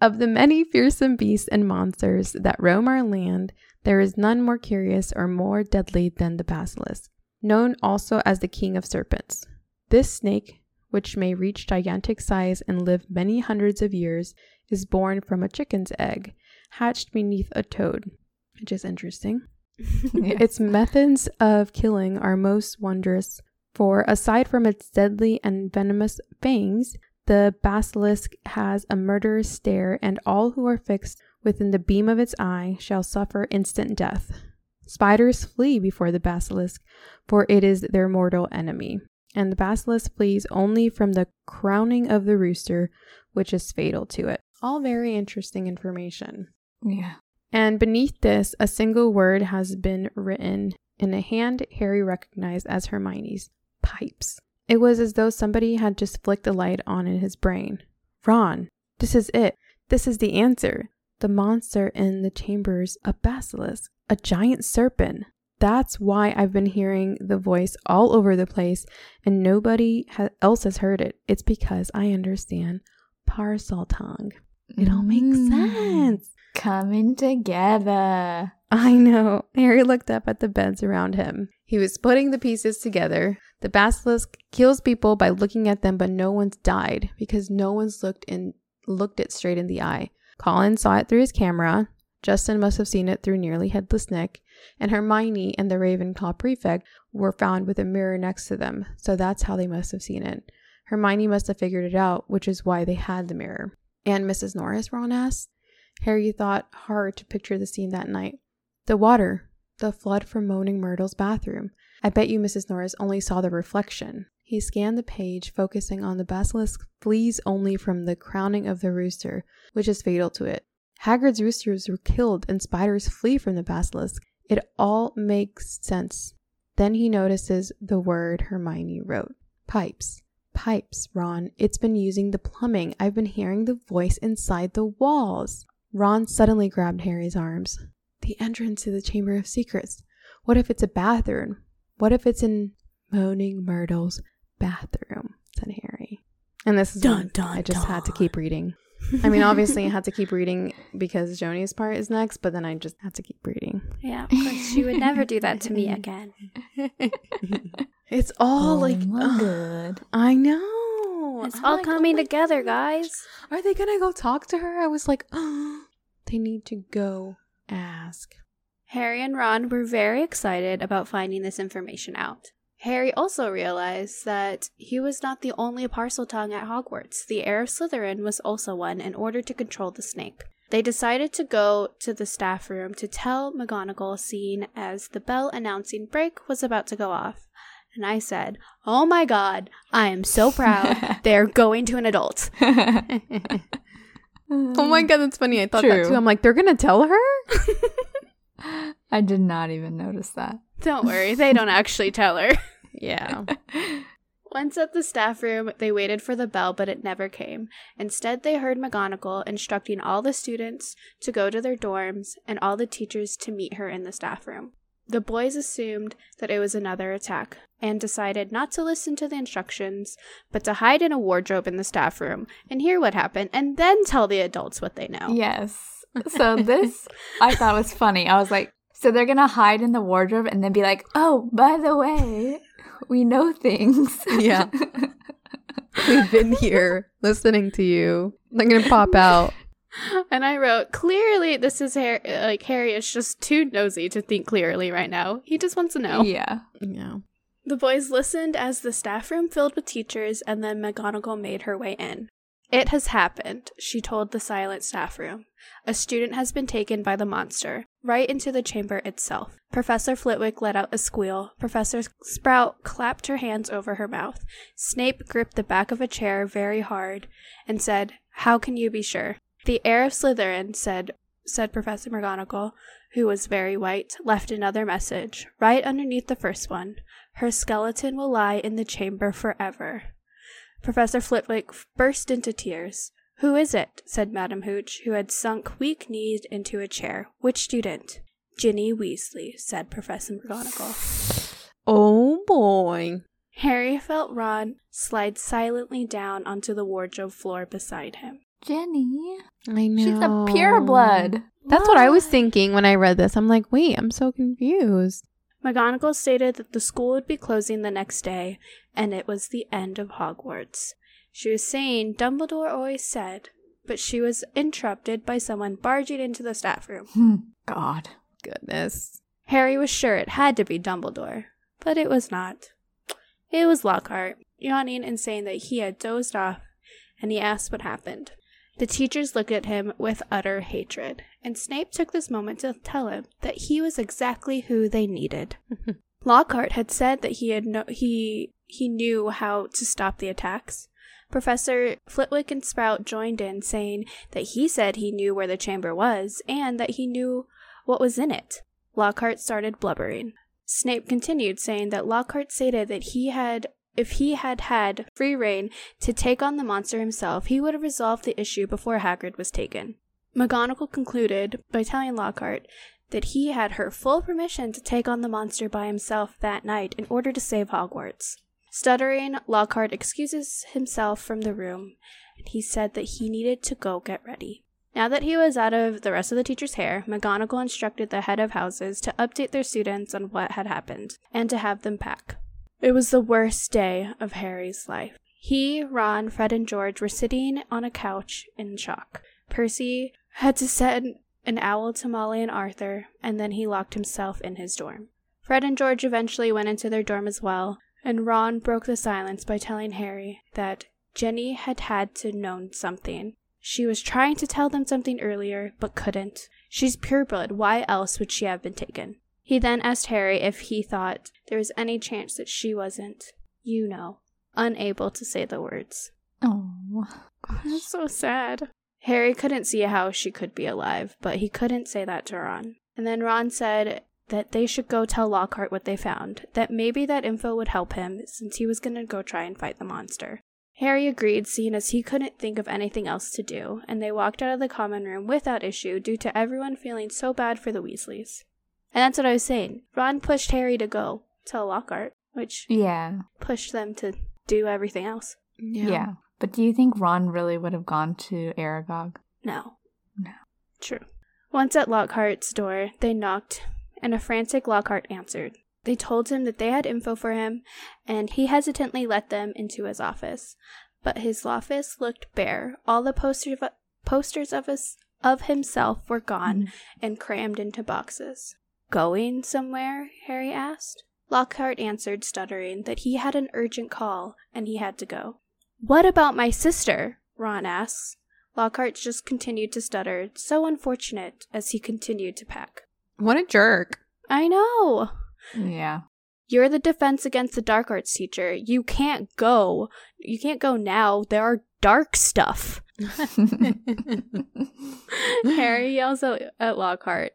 Of the many fearsome beasts and monsters that roam our land, there is none more curious or more deadly than the basilisk, known also as the king of serpents. This snake, which may reach gigantic size and live many hundreds of years, is born from a chicken's egg, hatched beneath a toad, which is interesting. its methods of killing are most wondrous, for aside from its deadly and venomous fangs, the basilisk has a murderous stare, and all who are fixed within the beam of its eye shall suffer instant death. Spiders flee before the basilisk, for it is their mortal enemy, and the basilisk flees only from the crowning of the rooster, which is fatal to it. All very interesting information. Yeah. And beneath this, a single word has been written in a hand Harry recognized as Hermione's pipes. It was as though somebody had just flicked a light on in his brain. Ron, this is it. This is the answer. The monster in the chambers a basilisk, a giant serpent. That's why I've been hearing the voice all over the place and nobody ha- else has heard it. It's because I understand Parseltongue. It all makes mm. sense. Coming together. I know. Harry looked up at the beds around him. He was putting the pieces together. The basilisk kills people by looking at them, but no one's died because no one's looked in looked it straight in the eye. Colin saw it through his camera. Justin must have seen it through nearly headless Nick, and Hermione and the Ravenclaw prefect were found with a mirror next to them, so that's how they must have seen it. Hermione must have figured it out, which is why they had the mirror. And Mrs. Norris, Ron asked. Harry thought hard to picture the scene that night. The water, the flood from Moaning Myrtle's bathroom. I bet you Mrs. Norris only saw the reflection. He scanned the page, focusing on the basilisk flees only from the crowning of the rooster, which is fatal to it. Hagrid's roosters were killed and spiders flee from the basilisk. It all makes sense. Then he notices the word Hermione wrote. Pipes. Pipes, Ron. It's been using the plumbing. I've been hearing the voice inside the walls. Ron suddenly grabbed Harry's arms. The entrance to the Chamber of Secrets. What if it's a bathroom? What if it's in Moaning Myrtle's bathroom? said Harry. And this is Dun, dun, I just had to keep reading. I mean, obviously, I had to keep reading because Joni's part is next, but then I just had to keep reading. Yeah, of course. She would never do that to me again. It's all Oh, like, good. I know. Oh, it's I'm all like, coming oh together, gosh. guys. Are they gonna go talk to her? I was like, oh, they need to go ask. Harry and Ron were very excited about finding this information out. Harry also realized that he was not the only Parseltongue at Hogwarts. The heir of Slytherin was also one in order to control the snake. They decided to go to the staff room to tell McGonagall, seeing as the bell announcing break was about to go off. And I said, Oh my god, I am so proud. They're going to an adult. Oh my god, that's funny. I thought that too. I'm like, they're gonna tell her? I did not even notice that. Don't worry, they don't actually tell her. Yeah. Once at the staff room, they waited for the bell, but it never came. Instead, they heard McGonagall instructing all the students to go to their dorms and all the teachers to meet her in the staff room. The boys assumed that it was another attack and decided not to listen to the instructions, but to hide in a wardrobe in the staff room and hear what happened and then tell the adults what they know. Yes. So this I thought was funny. I was like, so they're gonna hide in the wardrobe and then be like, oh, by the way, we know things. Yeah. We've been here listening to you. They're gonna pop out. And I wrote, clearly this is Harry, like Harry is just too nosy to think clearly right now. He just wants to know. yeah. Yeah. The boys listened as the staff room filled with teachers, and then McGonagall made her way in. It has happened, she told the silent staff room. A student has been taken by the monster, right into the chamber itself. Professor Flitwick let out a squeal. Professor Sprout clapped her hands over her mouth. Snape gripped the back of a chair very hard and said, How can you be sure? The heir of Slytherin, said, said Professor McGonagall, who was very white, left another message, right underneath the first one. Her skeleton will lie in the chamber forever. Professor Flitwick burst into tears. Who is it? said Madam Hooch, who had sunk weak kneed into a chair. Which student? Ginny Weasley, said Professor McGonagall. Oh boy. Harry felt Ron slide silently down onto the wardrobe floor beside him. Ginny. I know. She's a pureblood. That's what I was thinking when I read this. I'm like, wait, I'm so confused. McGonagall stated that the school would be closing the next day, and it was the end of Hogwarts. She was saying Dumbledore always said, but she was interrupted by someone barging into the staff room. Hmm. God. Goodness. Harry was sure it had to be Dumbledore, but it was not. It was Lockhart, yawning and saying that he had dozed off, and he asked what happened. The teachers looked at him with utter hatred, and Snape took this moment to tell him that he was exactly who they needed. Lockhart had said that he had no- he he knew how to stop the attacks. Professor Flitwick and Sprout joined in, saying that he said he knew where the chamber was and that he knew what was in it. Lockhart started blubbering. Snape continued, saying that Lockhart stated that he had, if he had had free reign to take on the monster himself, he would have resolved the issue before Hagrid was taken. McGonagall concluded by telling Lockhart that he had her full permission to take on the monster by himself that night in order to save Hogwarts. Stuttering, Lockhart excuses himself from the room, and he said that he needed to go get ready. Now that he was out of the rest of the teacher's hair, McGonagall instructed the head of houses to update their students on what had happened and to have them pack. It was the worst day of Harry's life. He, Ron, Fred, and George were sitting on a couch in shock. Percy had to send an owl to Molly and Arthur, and then he locked himself in his dorm. Fred and George eventually went into their dorm as well, and Ron broke the silence by telling Harry that Ginny had had to know something. She was trying to tell them something earlier, but couldn't. She's pureblood. Why else would she have been taken? He then asked Harry if he thought there was any chance that she wasn't, you know, unable to say the words. Oh, That's so sad. Harry couldn't see how she could be alive, but he couldn't say that to Ron. And then Ron said that they should go tell Lockhart what they found, that maybe that info would help him since he was going to go try and fight the monster. Harry agreed, seeing as he couldn't think of anything else to do, and they walked out of the common room without issue due to everyone feeling so bad for the Weasleys. And that's what I was saying. Ron pushed Harry to go tell Lockhart, which yeah. pushed them to do everything else. yeah. But do you think Ron really would have gone to Aragog? No. No. True. Once at Lockhart's door, they knocked, and a frantic Lockhart answered. They told him that they had info for him, and he hesitantly let them into his office. But his office looked bare. All the posters of, posters of, his, of himself were gone mm-hmm. and crammed into boxes. Going somewhere? Harry asked. Lockhart answered, stuttering, that he had an urgent call and he had to go. What about my sister? Ron asks. Lockhart just continued to stutter, so unfortunate as he continued to pack. What a jerk. I know. Yeah. You're the defense against the dark arts teacher. You can't go. You can't go now. There are dark stuff. Harry yells at Lockhart,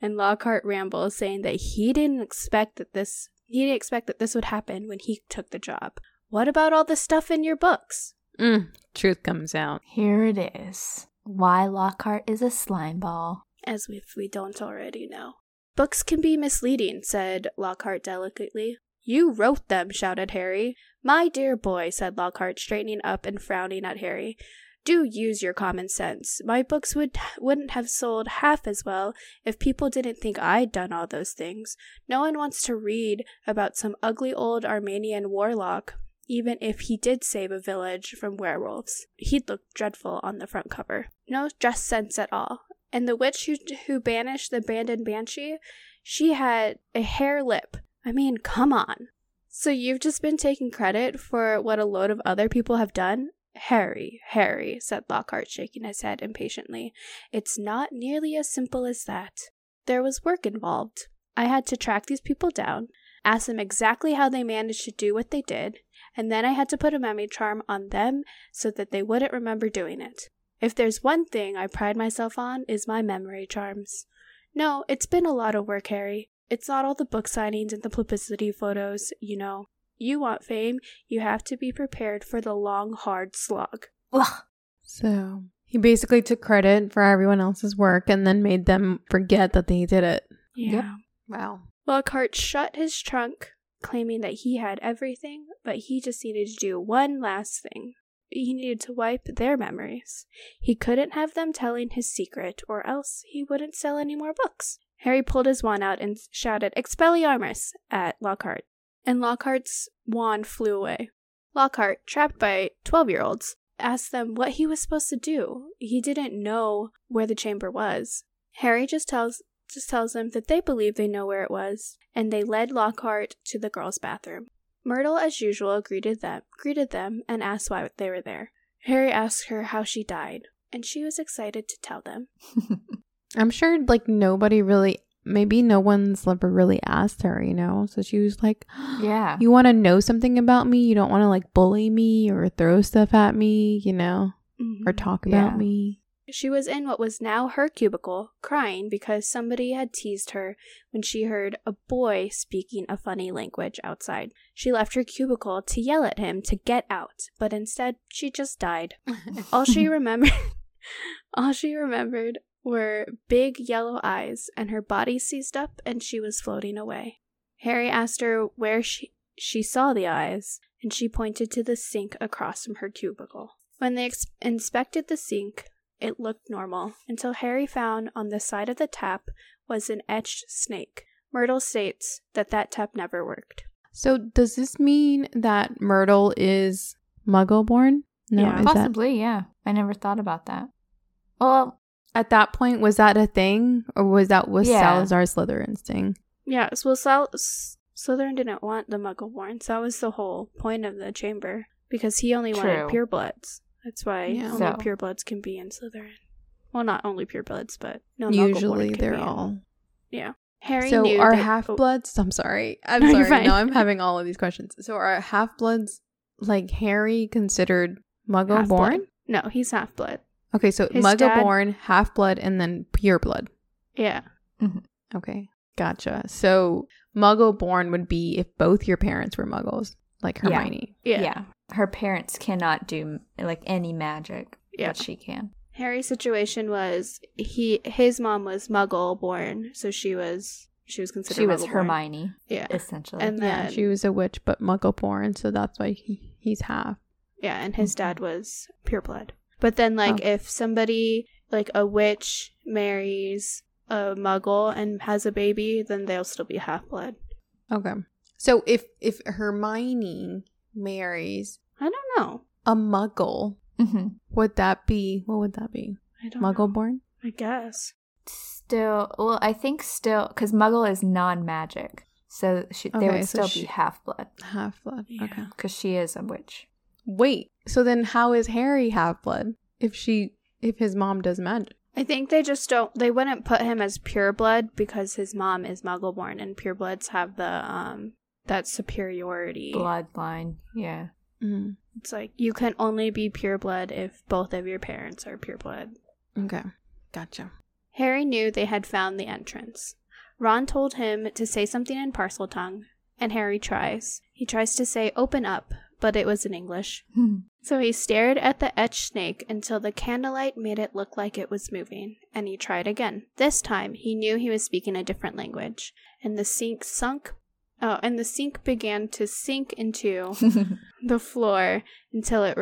and Lockhart rambles, saying that he didn't expect that this he didn't expect that this would happen when he took the job. What about all the stuff in your books? Mm, truth comes out. Here it is. Why Lockhart is a slime ball. As if we don't already know. Books can be misleading, said Lockhart delicately. You wrote them, shouted Harry. My dear boy, said Lockhart, straightening up and frowning at Harry. Do use your common sense. My books would wouldn't have sold half as well if people didn't think I'd done all those things. No one wants to read about some ugly old Armenian warlock, even if he did save a village from werewolves. He'd look dreadful on the front cover. No dress sense at all. And the witch who, who banished the abandoned banshee, she had a hair lip. I mean, come on. So you've just been taking credit for what a load of other people have done? Harry, Harry, said Lockhart, shaking his head impatiently. It's not nearly as simple as that. There was work involved. I had to track these people down, ask them exactly how they managed to do what they did, and then I had to put a memory charm on them so that they wouldn't remember doing it. If there's one thing I pride myself on is my memory charms. No, it's been a lot of work, Harry. It's not all the book signings and the publicity photos, you know. You want fame, you have to be prepared for the long, hard slog. Ugh. So he basically took credit for everyone else's work and then made them forget that they did it. Yep. Wow. Lockhart shut his trunk, claiming that he had everything, but he just needed to do one last thing. He needed to wipe their memories. He couldn't have them telling his secret, or else he wouldn't sell any more books. Harry pulled his wand out and shouted Expelliarmus at Lockhart, and Lockhart's wand flew away. Lockhart, trapped by 12 year olds, asked them what he was supposed to do. He didn't know where the chamber was. Harry just tells just tells them that they believe they know where it was, and they led Lockhart to the girls' bathroom. Myrtle, as usual, greeted them, greeted them, and asked why they were there. Harry asked her how she died, and she was excited to tell them. I'm sure like nobody really maybe no one's ever really asked her, you know? So she was like, Yeah. You want to know something about me? You don't want to like bully me or throw stuff at me, you know? Mm-hmm. Or talk about Yeah. me. She was in what was now her cubicle, crying because somebody had teased her when she heard a boy speaking a funny language outside. She left her cubicle to yell at him to get out, but instead she just died. All she remembered all she remembered were big yellow eyes and her body seized up and she was floating away. Harry asked her where she she saw the eyes and she pointed to the sink across from her cubicle. When they ex- inspected the sink, it looked normal until Harry found on the side of the tap was an etched snake. Myrtle states that that tap never worked. So does this mean that Myrtle is Muggle born? No, Yeah. is that Possibly, yeah. I never thought about that. Well, At that point, was that a thing, or was that was Yeah. Salazar Slytherin's thing? Yeah, so Sal- S- Slytherin didn't want the Muggleborns. That was the whole point of the chamber because he only wanted True. purebloods. That's why Yeah. only So- purebloods can be in Slytherin. Well, not only purebloods, but no. Usually, Muggleborn they're be in- all. Yeah, Harry So knew are that- half oh, bloods? I'm sorry. I'm No, sorry. fine. Now I'm having all of these questions. So are half bloods like Harry considered Muggle half-blood. born? No, he's half blood. Okay, so His Muggle dad- born, half blood, and then pure blood. Yeah, Okay, gotcha. So Muggle born would be if both your parents were Muggles, like Yeah. Hermione. yeah, Yeah. Her parents cannot do like any magic, Yeah. but she can. Harry's situation was he his mom was Muggle born, so she was she was considered She was Muggle-born. Hermione, Yeah, essentially. and Yeah, then she was a witch, but Muggle born, so that's why he, he's half. Yeah, and his Mhm. dad was pureblood. But then, like, Oh. if somebody, like a witch, marries a muggle and has a baby, then they'll still be half blood. Okay. So if if Hermione marries I don't know. a Muggle, hmm would that be what would that be? I don't Muggle know. born? I guess. Still, well, I think still because Muggle is non-magic, so she, Okay, there would so still she- be half blood Half blood. Yeah. Okay. because she is a witch. Wait. So then how is Harry half blood if she if his mom does magic? I think they just don't. They wouldn't put him as pureblood because his mom is muggle born, and purebloods have the um that superiority. Bloodline, yeah. Mm. It's like you can only be pureblood if both of your parents are pureblood. Okay. Gotcha. Harry knew they had found the entrance. Ron told him to say something in Parseltongue, and Harry tries. He tries to say open up, but it was in English. So he stared at the etched snake until the candlelight made it look like it was moving, and he tried again. This time he knew he was speaking a different language, and the sink sunk oh, and the sink began to sink into the floor until it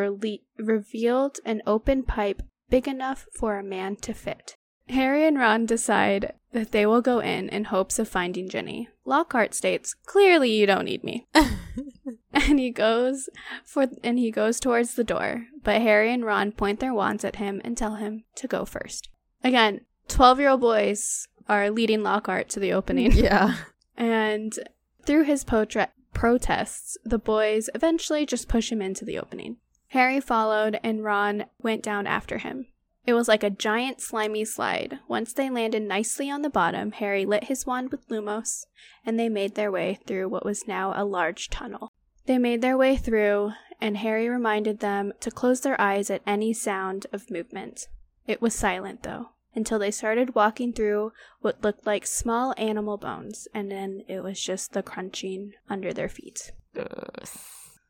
revealed an open pipe big enough for a man to fit. Harry and Ron decide that they will go in in hopes of finding Ginny. Lockhart states, "Clearly you don't need me." and he goes for and he goes towards the door, but Harry and Ron point their wands at him and tell him to go first. Again, 12-year-old boys are leading Lockhart to the opening. yeah. And through his potra- protests, the boys eventually just push him into the opening. Harry followed, and Ron went down after him. It was like a giant slimy slide. Once they landed nicely on the bottom, Harry lit his wand with Lumos, and they made their way through what was now a large tunnel. They made their way through, and Harry reminded them to close their eyes at any sound of movement. It was silent, though, until they started walking through what looked like small animal bones, and then it was just the crunching under their feet.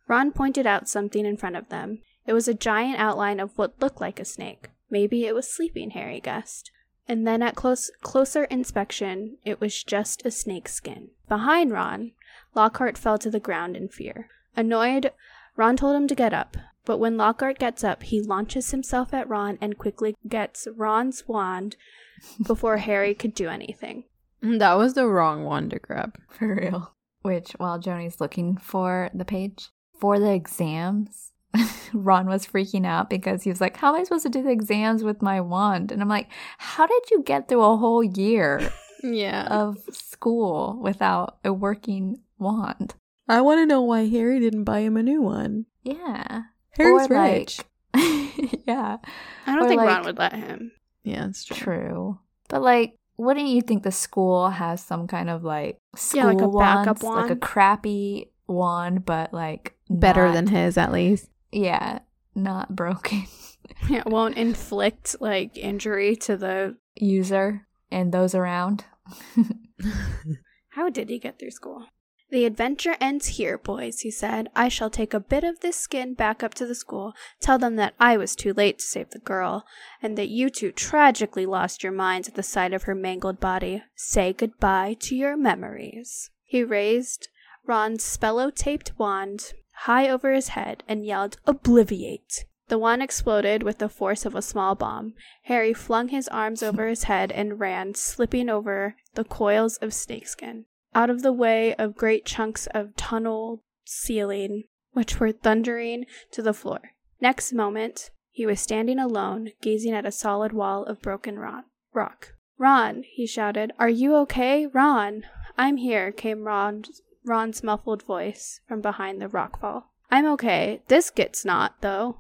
Ron pointed out something in front of them. It was a giant outline of what looked like a snake. Maybe it was sleeping, Harry guessed. And then at close closer inspection, it was just a snake skin. Behind Ron, Lockhart fell to the ground in fear. Annoyed, Ron told him to get up, but when Lockhart gets up, he launches himself at Ron and quickly gets Ron's wand before Harry could do anything. That was the wrong one to grab. For real. Which, while Joni's looking for the page for the exams, Ron was freaking out because he was like, How am I supposed to do the exams with my wand? And I'm like, How did you get through a whole year Yeah. of school without a working wand? I want to know why Harry didn't buy him a new one. Yeah. Harry's Or, like- rich. yeah. I don't Or, think Ron would let him. Yeah, it's true. True. But like, wouldn't you think the school has some kind of like school Yeah, like a backup wands? like a crappy wand, but like Better not- than his, at least. Yeah, not broken it won't inflict like injury to the. user and those around. How did he get through school? The adventure ends here, boys, he said. I shall take a bit of this skin back up to the school, tell them that I was too late to save the girl, and that you two tragically lost your minds at the sight of her mangled body. Say goodbye to your memories. He raised Ron's Spellotaped wand high over his head and yelled, Obliviate! The wand exploded with the force of a small bomb. Harry flung his arms over his head and ran, slipping over the coils of snakeskin, out of the way of great chunks of tunnel ceiling, which were thundering to the floor. Next moment, He was standing alone, gazing at a solid wall of broken rock. Ron, he shouted, are you okay? Ron! I'm here, came Ron's, Ron's muffled voice from behind the rockfall. I'm okay. This gets not, though.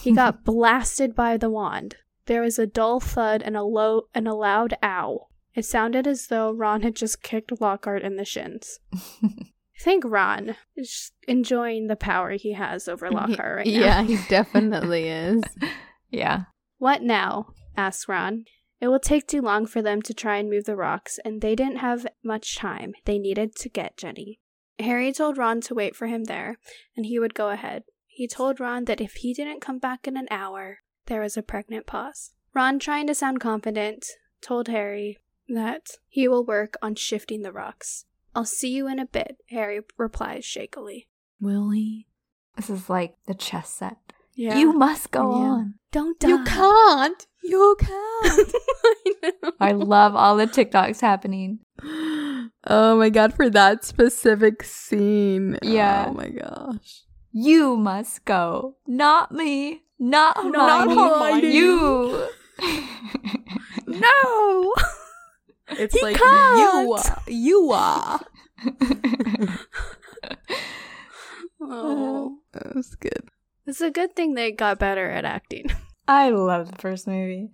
He got blasted by the wand. There was a dull thud and a low and a loud ow. It sounded as though Ron had just kicked Lockhart in the shins. I think Ron is enjoying the power he has over Lockhart right now. yeah, he definitely is. yeah. What now? asked Ron. It will take too long for them to try and move the rocks, and they didn't have much time. They needed to get Ginny. Harry told Ron to wait for him there, and he would go ahead. He told Ron that if he didn't come back in an hour, there was a pregnant pause. Ron, trying to sound confident, told Harry that he will work on shifting the rocks. I'll see you in a bit, Harry replies shakily. Will he? This is like the chess set. Yeah. You must go Yeah. on. don't die. You can't. You can't. I. I love all the TikToks happening. oh my god, for that specific scene. Yeah. Oh my gosh. You must go, not me, not Not Hermione, you. No! It's He like can't. you are. You are. Oh. That was good. It's a good thing they got better at acting. I love the first movie.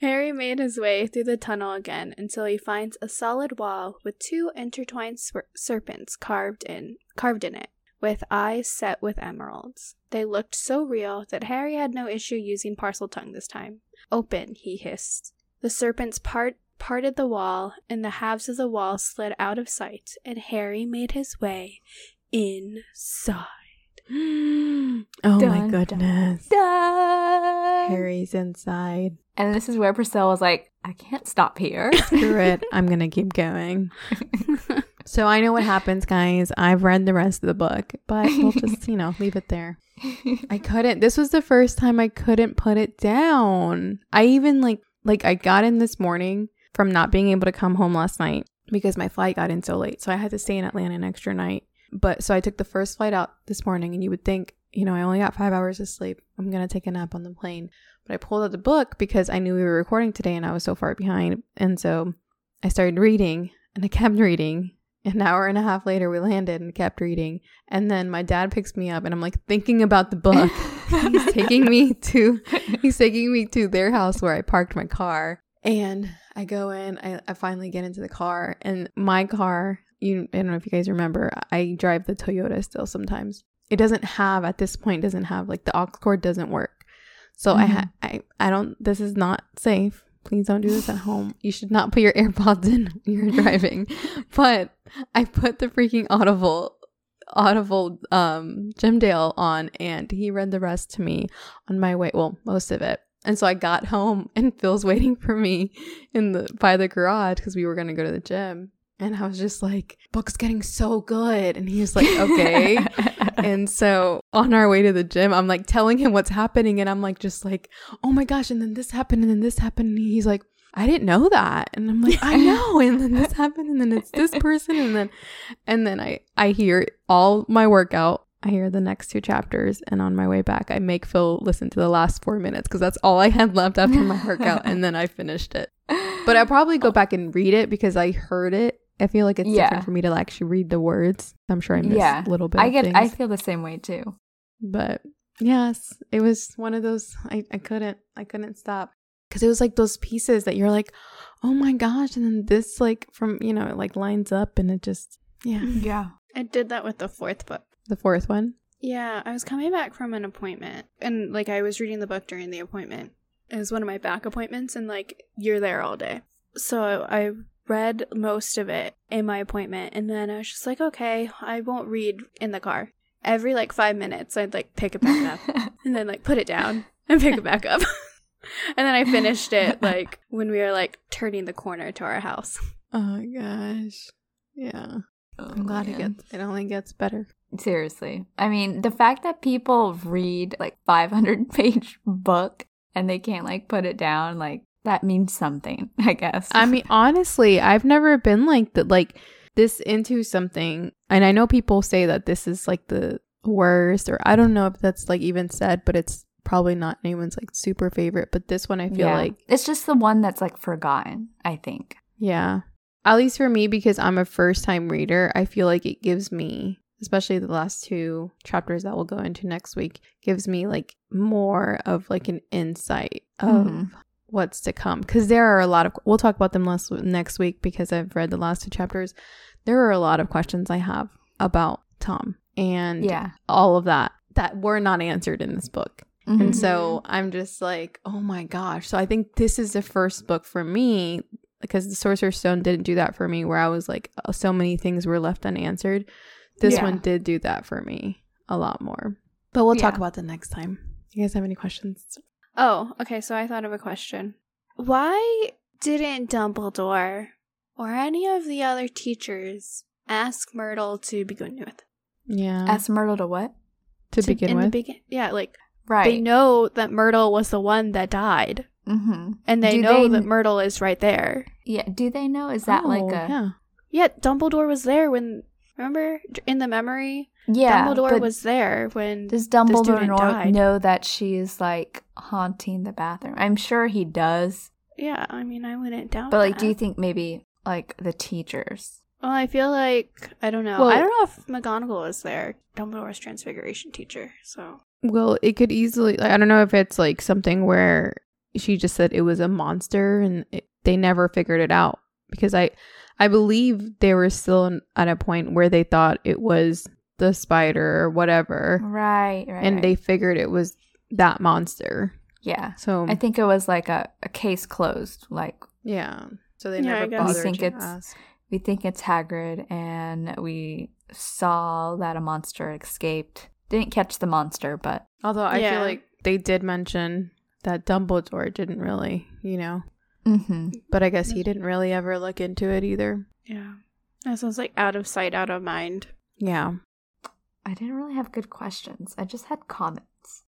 Harry made his way through the tunnel again until he finds a solid wall with two intertwined ser- serpents carved in carved in it, with eyes set with emeralds. They looked so real that Harry had no issue using Parseltongue this time. Open, he hissed. The serpents part parted the wall, and the halves of the wall slid out of sight, and Harry made his way inside. oh my Dun, dun, goodness. Dun. Harry's inside. And this is where Priscilla was like, I can't stop here. Screw it. I'm going to keep going. So I know what happens, guys. I've read the rest of the book, but we'll just, you know, leave it there. I couldn't. This was the first time I couldn't put it down. I even like like I got in this morning from not being able to come home last night because my flight got in so late. So I had to stay in Atlanta an extra night. But so I took the first flight out this morning and you would think, you know, I only got 5 hours of sleep. I'm going to take a nap on the plane. But I pulled out the book because I knew we were recording today and I was so far behind. And so I started reading and I kept reading. An hour and a half later, we landed and kept reading. And then my dad picks me up, and I'm like thinking about the book. he's taking me to, he's taking me to their house where I parked my car. And I go in. I, I finally get into the car, and my car. You, I don't know if you guys remember. I drive the Toyota still sometimes. It doesn't have at this point. Doesn't have like the aux cord doesn't work. So I, ha- I, I don't. This is not safe. Please don't do this at home. You should not put your AirPods in when you're driving. but I put the freaking Audible Audible um Jim Dale on and he read the rest to me on my way well most of it and so I got home and Phil's waiting for me in the by the garage because we were gonna go to the gym and I was just like book's getting so good and he was like okay and so on our way to the gym I'm like telling him what's happening and I'm like just like oh my gosh and then this happened and then this happened and he's like I didn't know that. And I'm like, I know. And then this happened and then it's this person and then and then I I hear all my workout. I hear the next two chapters and on my way back I make Phil listen to the last 4 minutes cuz that's all I had left after my workout and then I finished it. But I'll probably go back and read it because I heard it. I feel like it's Yeah. different for me to actually read the words. I'm sure I missed Yeah. a little bit I of get I feel the same way too. but yes, it was one of those I, I couldn't I couldn't stop because it was like those pieces that you're like, oh my gosh, and then this like from you know it like lines up and it just yeah. Mm, yeah. I did that with the fourth book. The fourth one, Yeah, I was coming back from an appointment and like I was reading the book during the appointment. It was one of my back appointments and like you're there all day. So I read most of it in my appointment and then I was just like, okay, I won't read in the car. Every like 5 minutes I'd like pick it back up and then like put it down and pick it back up. and then I finished it like when we were like turning the corner to our house. oh my gosh, yeah. Oh, I'm glad it gets it only gets better. Seriously. I mean, the fact that people read like 500 page book and they can't like put it down, like that means something, I guess. I mean, honestly, I've never been like that, like this into something. And I know people say that this is like the worst, or I don't know if that's like even said, but it's probably not anyone's like super favorite, but this one I feel Yeah. like it's just the one that's like forgotten, I think. Yeah. At least for me, because I'm a first time reader, I feel like it gives me, especially the last two chapters that we'll go into next week, gives me like more of like an insight of Mhm. What's to come. Because there are a lot of, we'll talk about them last, next week because I've read the last two chapters. There are a lot of questions I have about Tom and Yeah. all of that that were not answered in this book. Mhm. And so I'm just like, oh my gosh. So I think this is the first book for me because the Sorcerer's Stone didn't do that for me, where I was like, oh, so many things were left unanswered. This Yeah. one did do that for me a lot more. But we'll talk about that next time. You guys have any questions? Oh, okay. So I thought of a question. Why didn't Dumbledore or any of the other teachers ask Myrtle to begin with? Yeah. Ask Myrtle to what? to, begin in with. the begin, yeah, like Right. they know that Myrtle was the one that died, mm-hmm. and they Do know they- that Myrtle is right there. Yeah. Do they know? Is that like Oh, a yeah. Yeah, Dumbledore was there when. Remember in the memory, yeah? Dumbledore was there when. Does Dumbledore student know, died. know that she's like haunting the bathroom? I'm sure he does. yeah, I mean, I wouldn't doubt. But like, do you think maybe like the teachers? Well, I feel like I don't know. Well- I don't know if McGonagall was there. Dumbledore's transfiguration teacher. So Well, it could easily. Like, I don't know if it's like something where she just said it was a monster, and it, they never figured it out because I, I believe they were still in, at a point where they thought it was the spider or whatever, Right. Right. and right. they figured it was that monster. yeah. So I think it was like a, a case closed. Like yeah, so they Yeah, never guess. We bothered think to it's- ask. we think it's Hagrid, and we saw that a monster escaped. Didn't catch the monster, but Although I Yeah. feel like they did mention that Dumbledore didn't really, you know, mm-hmm. but I guess he didn't really ever look into it either. yeah, that sounds like out of sight, out of mind. Yeah. I didn't really have good questions. I just had comments.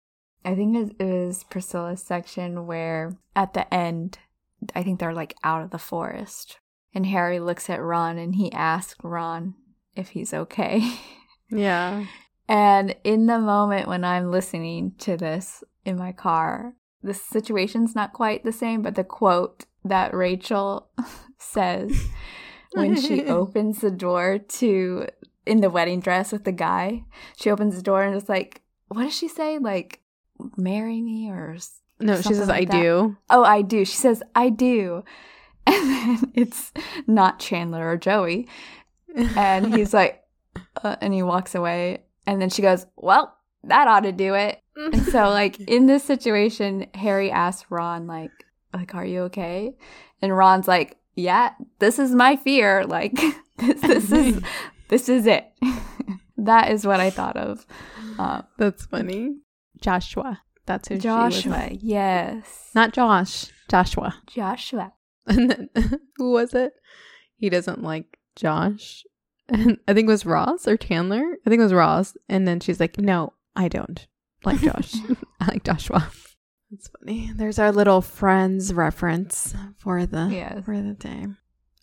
I think it it was Priscilla's section where at the end, I think they're like out of the forest. And Harry looks at Ron and he asks Ron if he's okay. Yeah. and in the moment when I'm listening to this in my car, the situation's not quite the same, but the quote that Rachel says when she opens the door to in the wedding dress with the guy. She opens the door and it's like, what does she say? Like, marry me or No, she says like I that. do. oh, I do. She says, I do, and then it's not Chandler or Joey, and he's like, uh, and he walks away, and then she goes, well, that ought to do it. And so, like in this situation, Harry asks Ron, like, like, are you okay? And Ron's like, yeah, this is my fear. Like, this, this is this is it. that is what I thought of. Um, That's funny. Joshua. That's who. Joshua, yes, Not Josh. Joshua. Joshua. And then who was it? He doesn't like Josh. And I think it was Ross or Chandler. I think it was Ross. And then she's like, No, I don't like Josh. I like Joshua. That's funny. There's our little friends reference for the Yes. for the day.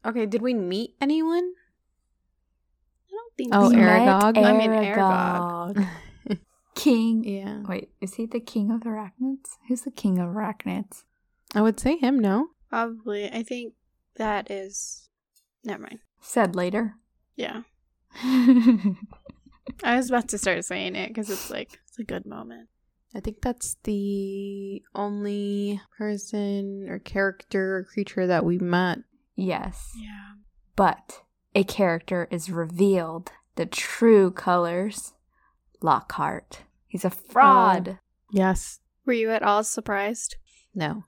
Okay, did we meet anyone? I don't think Oh, so. Aragog? I mean, Aragog. King. yeah. Wait, is he the king of the arachnids? Who's the king of arachnids? I would say him, no? Probably. I think that is. Never mind. Said later. Yeah. I was about to start saying it because it's like it's a good moment. I think that's the only person or character or creature that we met. yes. Yeah. But a character is revealed. The true colors. Lockhart. He's a fraud. Oh, yes. Were you at all surprised? No.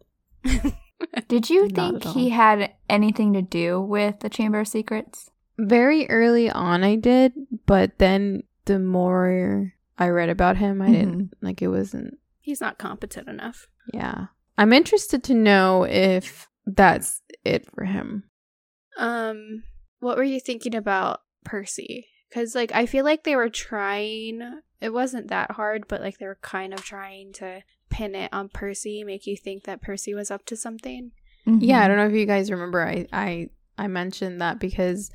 Did you think he had anything to do with the Chamber of Secrets? Very early on, I did, but then the more I read about him, I didn't like it wasn't. He's not competent enough. Yeah. I'm interested to know if that's it for him. Um, what were you thinking about Percy? Because like I feel like they were trying. It wasn't that hard, but like they were kind of trying to pin it on Percy, make you think that Percy was up to something. Yeah, I don't know if you guys remember. I I I mentioned that because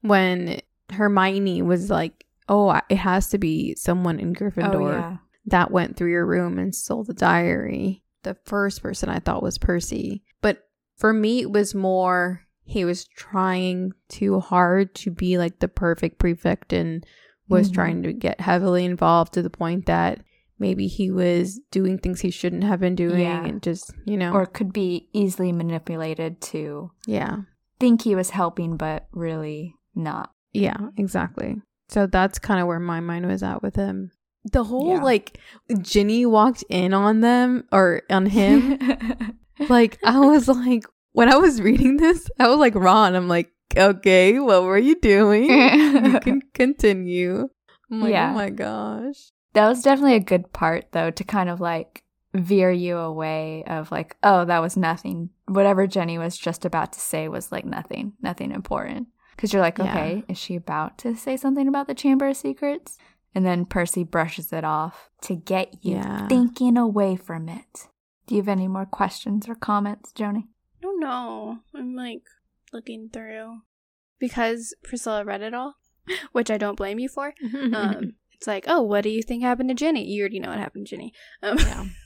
when Hermione was like, "Oh, it has to be someone in Gryffindor," Oh, yeah. that went through your room and stole the diary. The first person I thought was Percy. But for me, it was more he was trying too hard to be like the perfect prefect and was Mhm. trying to get heavily involved to the point that maybe he was doing things he shouldn't have been doing Yeah. and just, you know. Or could be easily manipulated to yeah. think he was helping, but really not. Yeah, exactly. So that's kind of where my mind was at with him. The whole Yeah. like Ginny walked in on them or on him. like I was like when I was reading this, I was like Ron. I'm like, okay, what were you doing? you can continue. I'm like, oh Yeah. oh my gosh. That was definitely a good part, though, to kind of like veer you away of like, oh, that was nothing. Whatever Ginny was just about to say was like nothing, nothing important. Because you're like, Yeah. okay, is she about to say something about the Chamber of Secrets? And then Percy brushes it off to get you Yeah. thinking away from it. Do you have any more questions or comments, Joni? I don't know. I'm like looking through because Priscilla read it all, which I don't blame you for. Um, it's like, oh, what do you think happened to Ginny? You already know what happened to Ginny. Um, Yeah.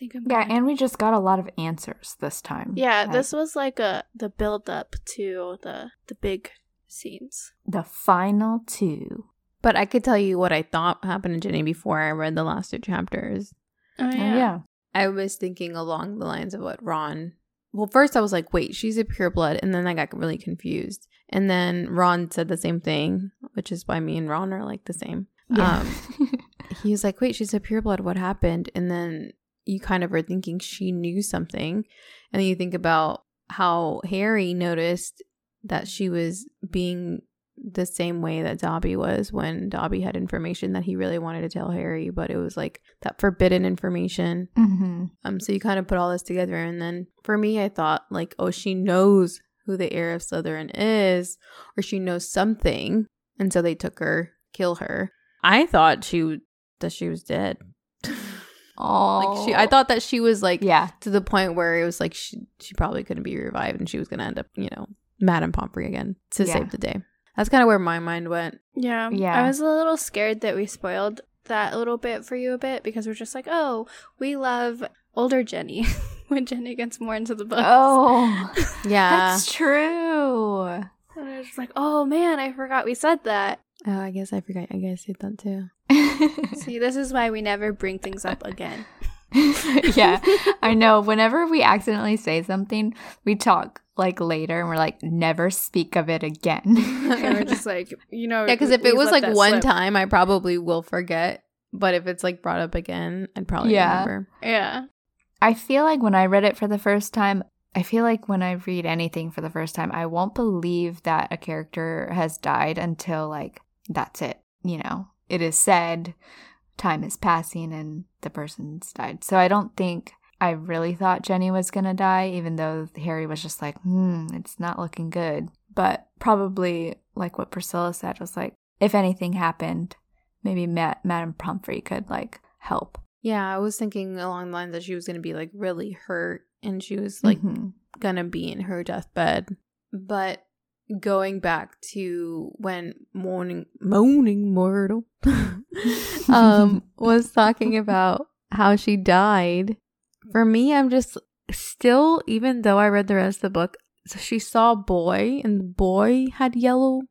I think I'm Yeah, good. and we just got a lot of answers this time. yeah, Like, this was like a the build up to the the big scenes. the final two. but I could tell you what I thought happened to Ginny before I read the last two chapters. Oh Oh, yeah. I was thinking along the lines of what Ron. Well, first I was like, wait, she's a pureblood. And then I got really confused. And then Ron said the same thing, which is why me and Ron are like the same. Yeah. Um, he was like, wait, she's a pureblood. What happened? And then you kind of are thinking she knew something. And then you think about how Harry noticed that she was being the same way that Dobby was when Dobby had information that he really wanted to tell Harry, but it was like that forbidden information. hmm Um, so you kind of put all this together, and then for me, I thought like, oh, she knows who the heir of Slytherin is, or she knows something, and so they took her, kill her. I thought she w- that she was dead. Oh, like she, I oh. thought that she was like yeah, to the point where it was like she she probably couldn't be revived, and she was gonna end up, you know, Madame Pomfrey again to Yeah. save the day. That's kind of where my mind went. Yeah. Yeah. I was a little scared that we spoiled that a little bit for you a bit because we're just like, oh, we love older Ginny when Ginny gets more into the books. Oh, Yeah. that's true. And I was like, oh man, I forgot we said that. oh, I guess I forgot. I guess I said that too. See, this is why we never bring things up again. yeah, I know. Whenever we accidentally say something, we talk like later and we're like, never speak of it again. and we're just like, you know, Yeah, because if it was like one slip. time, I probably will forget. But if it's like brought up again, I'd probably Yeah. remember. Yeah. I feel like when I read it for the first time, I feel like when I read anything for the first time, I won't believe that a character has died until like that's it. You know, it is said, time is passing, and the person's died. So I don't think I really thought Ginny was gonna die, even though Harry was just like, hmm, it's not looking good. But probably like what Priscilla said was like, if anything happened, maybe Ma- Madame Pomfrey could like help. Yeah, I was thinking along the lines that she was going to be like really hurt and she was like Mhm. going to be in her deathbed. But going back to when Moaning Moaning Myrtle um was talking about how she died. For me, I'm just still even though I read the rest of the book, so she saw a boy and the boy had yellow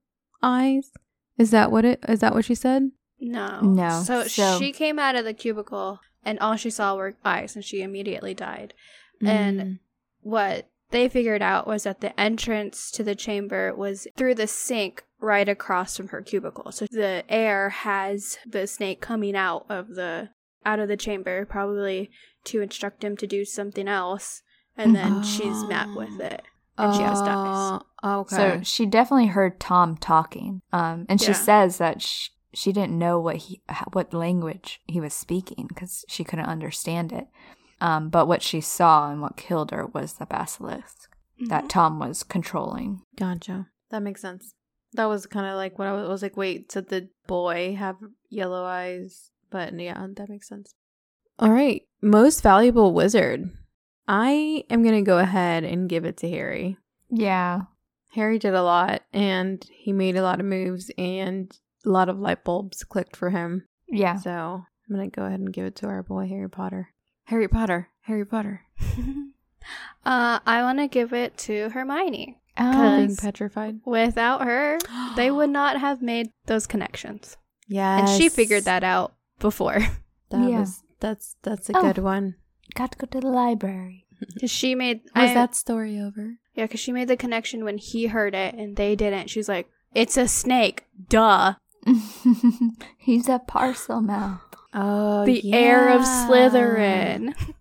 eyes. Is that what it is that what she said? No. No, So, so- she came out of the cubicle and all she saw were eyes and she immediately died. And Mm. what they figured out was that the entrance to the chamber was through the sink right across from her cubicle. So the heir has the snake coming out of the out of the chamber probably to instruct him to do something else and then she's met with it and she just dies. Oh, okay. So she definitely heard Tom talking, um, and she Yeah. says that she, she didn't know what he what language he was speaking because she couldn't understand it. Um, but what she saw and what killed her was the basilisk that Mhm. Tom was controlling. Gotcha. That makes sense. That was kind of like what I was, I was like, wait, did the boy have yellow eyes? But yeah, that makes sense. All right. Most valuable wizard. I am going to go ahead and give it to Harry. Yeah, Harry did a lot and he made a lot of moves and a lot of light bulbs clicked for him. yeah. So I'm gonna go ahead and give it to our boy Harry Potter. Harry Potter. Harry Potter. uh, I want to give it to Hermione. Oh, Being petrified. Without her, they would not have made those connections. Yeah. And she figured that out before. That Yeah. was that's that's a Oh. good one. got to go to the library. Cause she made Was I- that story over? Yeah, because she made the connection when he heard it and they didn't. She's like, "It's a snake, duh." He's a Parselmouth. Oh, the heir of Slytherin.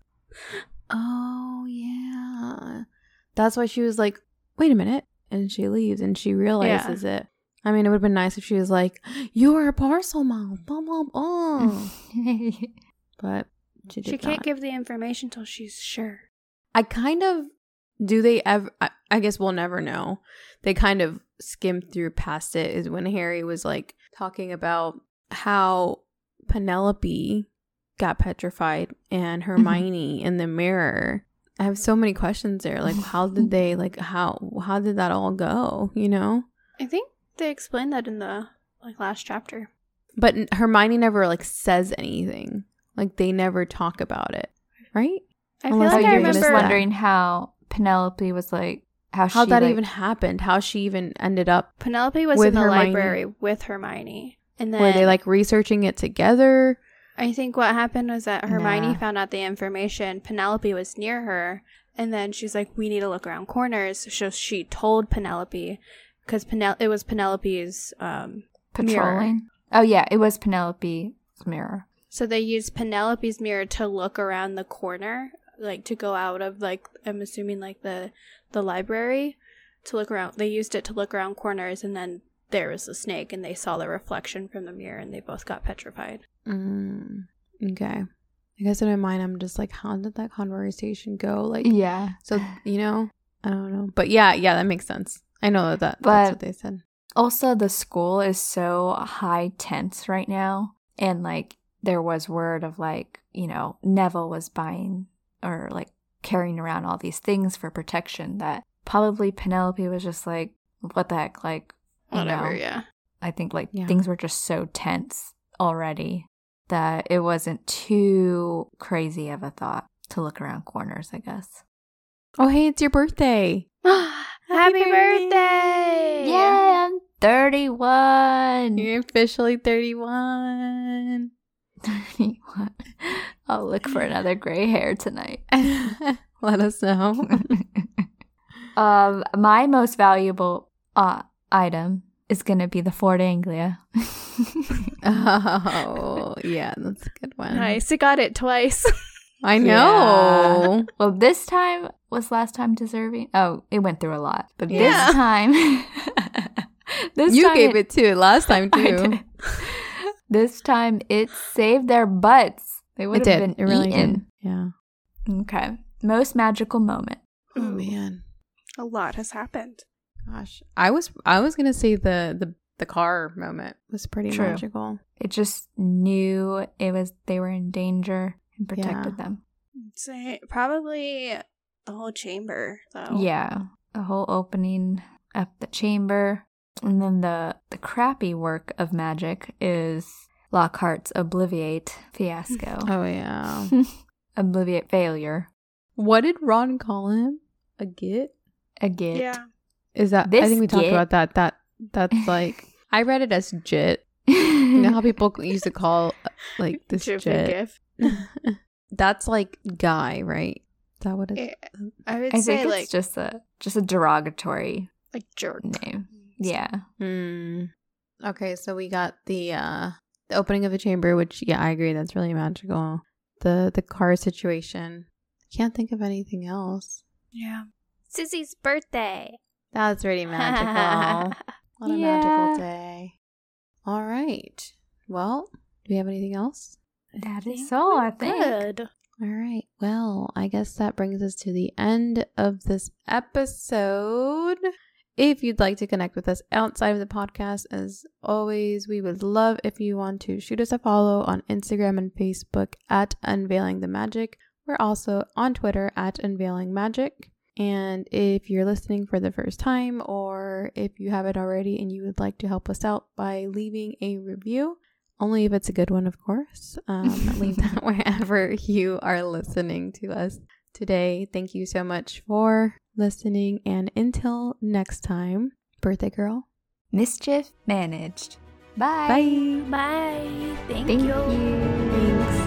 Oh yeah. That's why she was like, "Wait a minute," and she leaves and she realizes it. I mean, it would have been nice if she was like, "You're a Parselmouth," blah blah blah. but she She can't not. give the information till she's sure. I kind of do they ever I, I guess we'll never know. They kind of skimmed through past it is when Harry was like talking about how Penelope got petrified and mm-hmm. Hermione in the mirror. I have so many questions there. Like how did they like how how did that all go, you know? I think they explained that in the like last chapter. But Hermione never like says anything. Like they never talk about it, right? I feel Unless like I you're you're remember. just wondering how Penelope was like, how, How she that like- even happened, how she even ended up Penelope was With in the Hermione. library with Hermione, and then were they like researching it together? I think what happened was that Hermione Nah. found out the information. Penelope was near her, and then she's like, "We need to look around corners." So she told Penelope because Penel- it was Penelope's. Um, patrolling. Oh yeah, it was Penelope's mirror. so they used Penelope's mirror to look around the corner, like to go out of like I'm assuming like the the library to look around. They used it to look around corners, and then there was the snake, and they saw the reflection from the mirror, and they both got petrified. Mm, okay. I guess in my mind, I'm just like, how did that conversation go? Like, Yeah. so you know, I don't know, but yeah, yeah, that makes sense. I know that, that But- that's what they said. Also, the school is so high tense right now. And like, there was word of like, you know, Neville was buying or like carrying around all these things for protection that probably Penelope was just like, what the heck? Like, you Whatever, know, yeah. I think like Yeah. things were just so tense already that it wasn't too crazy of a thought to look around corners, I guess. Oh, hey, it's your birthday. Happy birthday! Yeah, I'm 31. You're officially 31. 31. I'll look for another gray hair tonight. Let us know. um, my most valuable uh, item is going to be the Ford Anglia. oh, yeah, that's a good one. Nice. It got it twice. I know. well, this time was last time deserving. Oh, it went through a lot, but Yeah. this time, this you time gave it too last time I too. did. This time it saved their butts. They would It have did. been It really eaten. did. Yeah. Okay. Most magical moment. Oh man. A lot has happened. Gosh. I was I was gonna say the the the car moment was pretty True. magical. It just knew it was they were in danger and protected them. Say probably the whole chamber though. Yeah. The whole opening up the chamber. And then the the crappy work of magic is Lockhart's Obliviate fiasco. Oh yeah. Obliviate failure. what did Ron call him? A git? A git. Yeah. Is that I think we talked git- about that. That that's like I read it as jit. You know how people used to call uh, like this Jif- jit. gif. That's like guy, right? Is that what it I would I say think it's just a just a derogatory like jerk. name. Yeah. Hmm. Okay, so we got the uh the opening of the chamber, which yeah, I agree, that's really magical. The the car situation. Can't think of anything else. Yeah. Sissy's birthday. That's really magical. what a Yeah. magical day. All right. Well, do we have anything else? That is all, I think. Good. All right. Well, I guess that brings us to the end of this episode. If you'd like to connect with us outside of the podcast, as always, we would love if you want to shoot us a follow on Instagram and Facebook at Unveiling the Magic. We're also on Twitter at Unveiling Magic. And if you're listening for the first time, or if you haven't already and you would like to help us out by leaving a review only if it's a good one, of course. Um, leave that wherever you are listening to us today. Thank you so much for listening. And until next time, birthday girl. Mischief managed. Bye. Bye. Bye. Thank, Thank you. you. Thanks.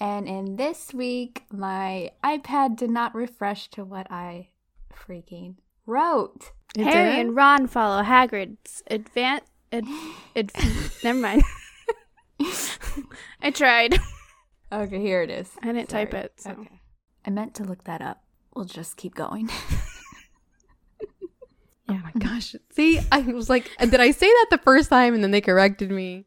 And in this week, my iPad did not refresh to what I freaking wrote. It Harry did? and Ron follow Hagrid's advan Ad, ad, never mind. I tried. Okay, here it is. I didn't type it, so. Okay. I meant to look that up. We'll just keep going. Oh my gosh. See, I was like, did I say that the first time and then they corrected me?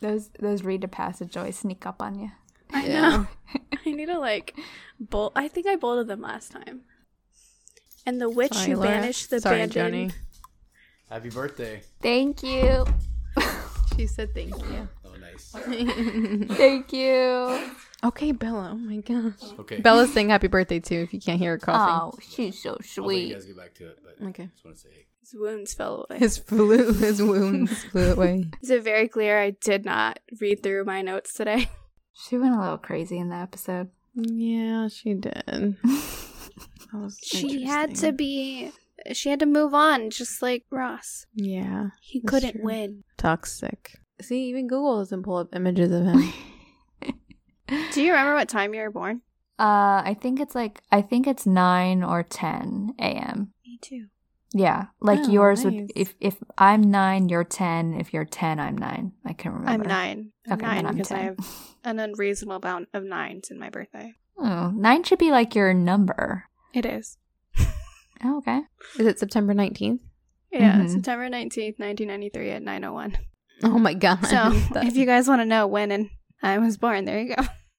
those those read to passage always sneak up on you. I Yeah. know. I need to like bolt. I think I bolted them last time. And the witch Sorry, who Laura. banished the Sorry, abandoned. Joni. Happy birthday. Thank you. She said thank you. Oh, nice. Thank you. okay, Bella. Oh my gosh. Okay. Bella's saying happy birthday too if you can't hear her coughing. Oh, she's so I'll let you sweet. guys get back to it, but Okay. just want to say His wounds fell away. His flu his wounds flew away. Is it very clear I did not read through my notes today? She went a little crazy in the episode. Yeah, she did. That was She had to be. She had to move on, just like Ross. Yeah. He couldn't true. win. Toxic. See, even Google doesn't pull up images of him. Do you remember what time you were born? Uh, I think it's like I think it's nine or ten a.m. Me too. Yeah, like Oh, yours nice. would. If if I'm nine, you're ten. If you're ten, I'm nine. I can remember. I'm nine. I'm Okay, then nine I'm because I 10. have an unreasonable amount of nines in my birthday. Oh, nine should be like your number. It is. Oh, okay. Is it September 19th? Yeah, Mhm. September 19th, 1993 at 901. Oh my god. So if you guys want to know when and I was born, there you go.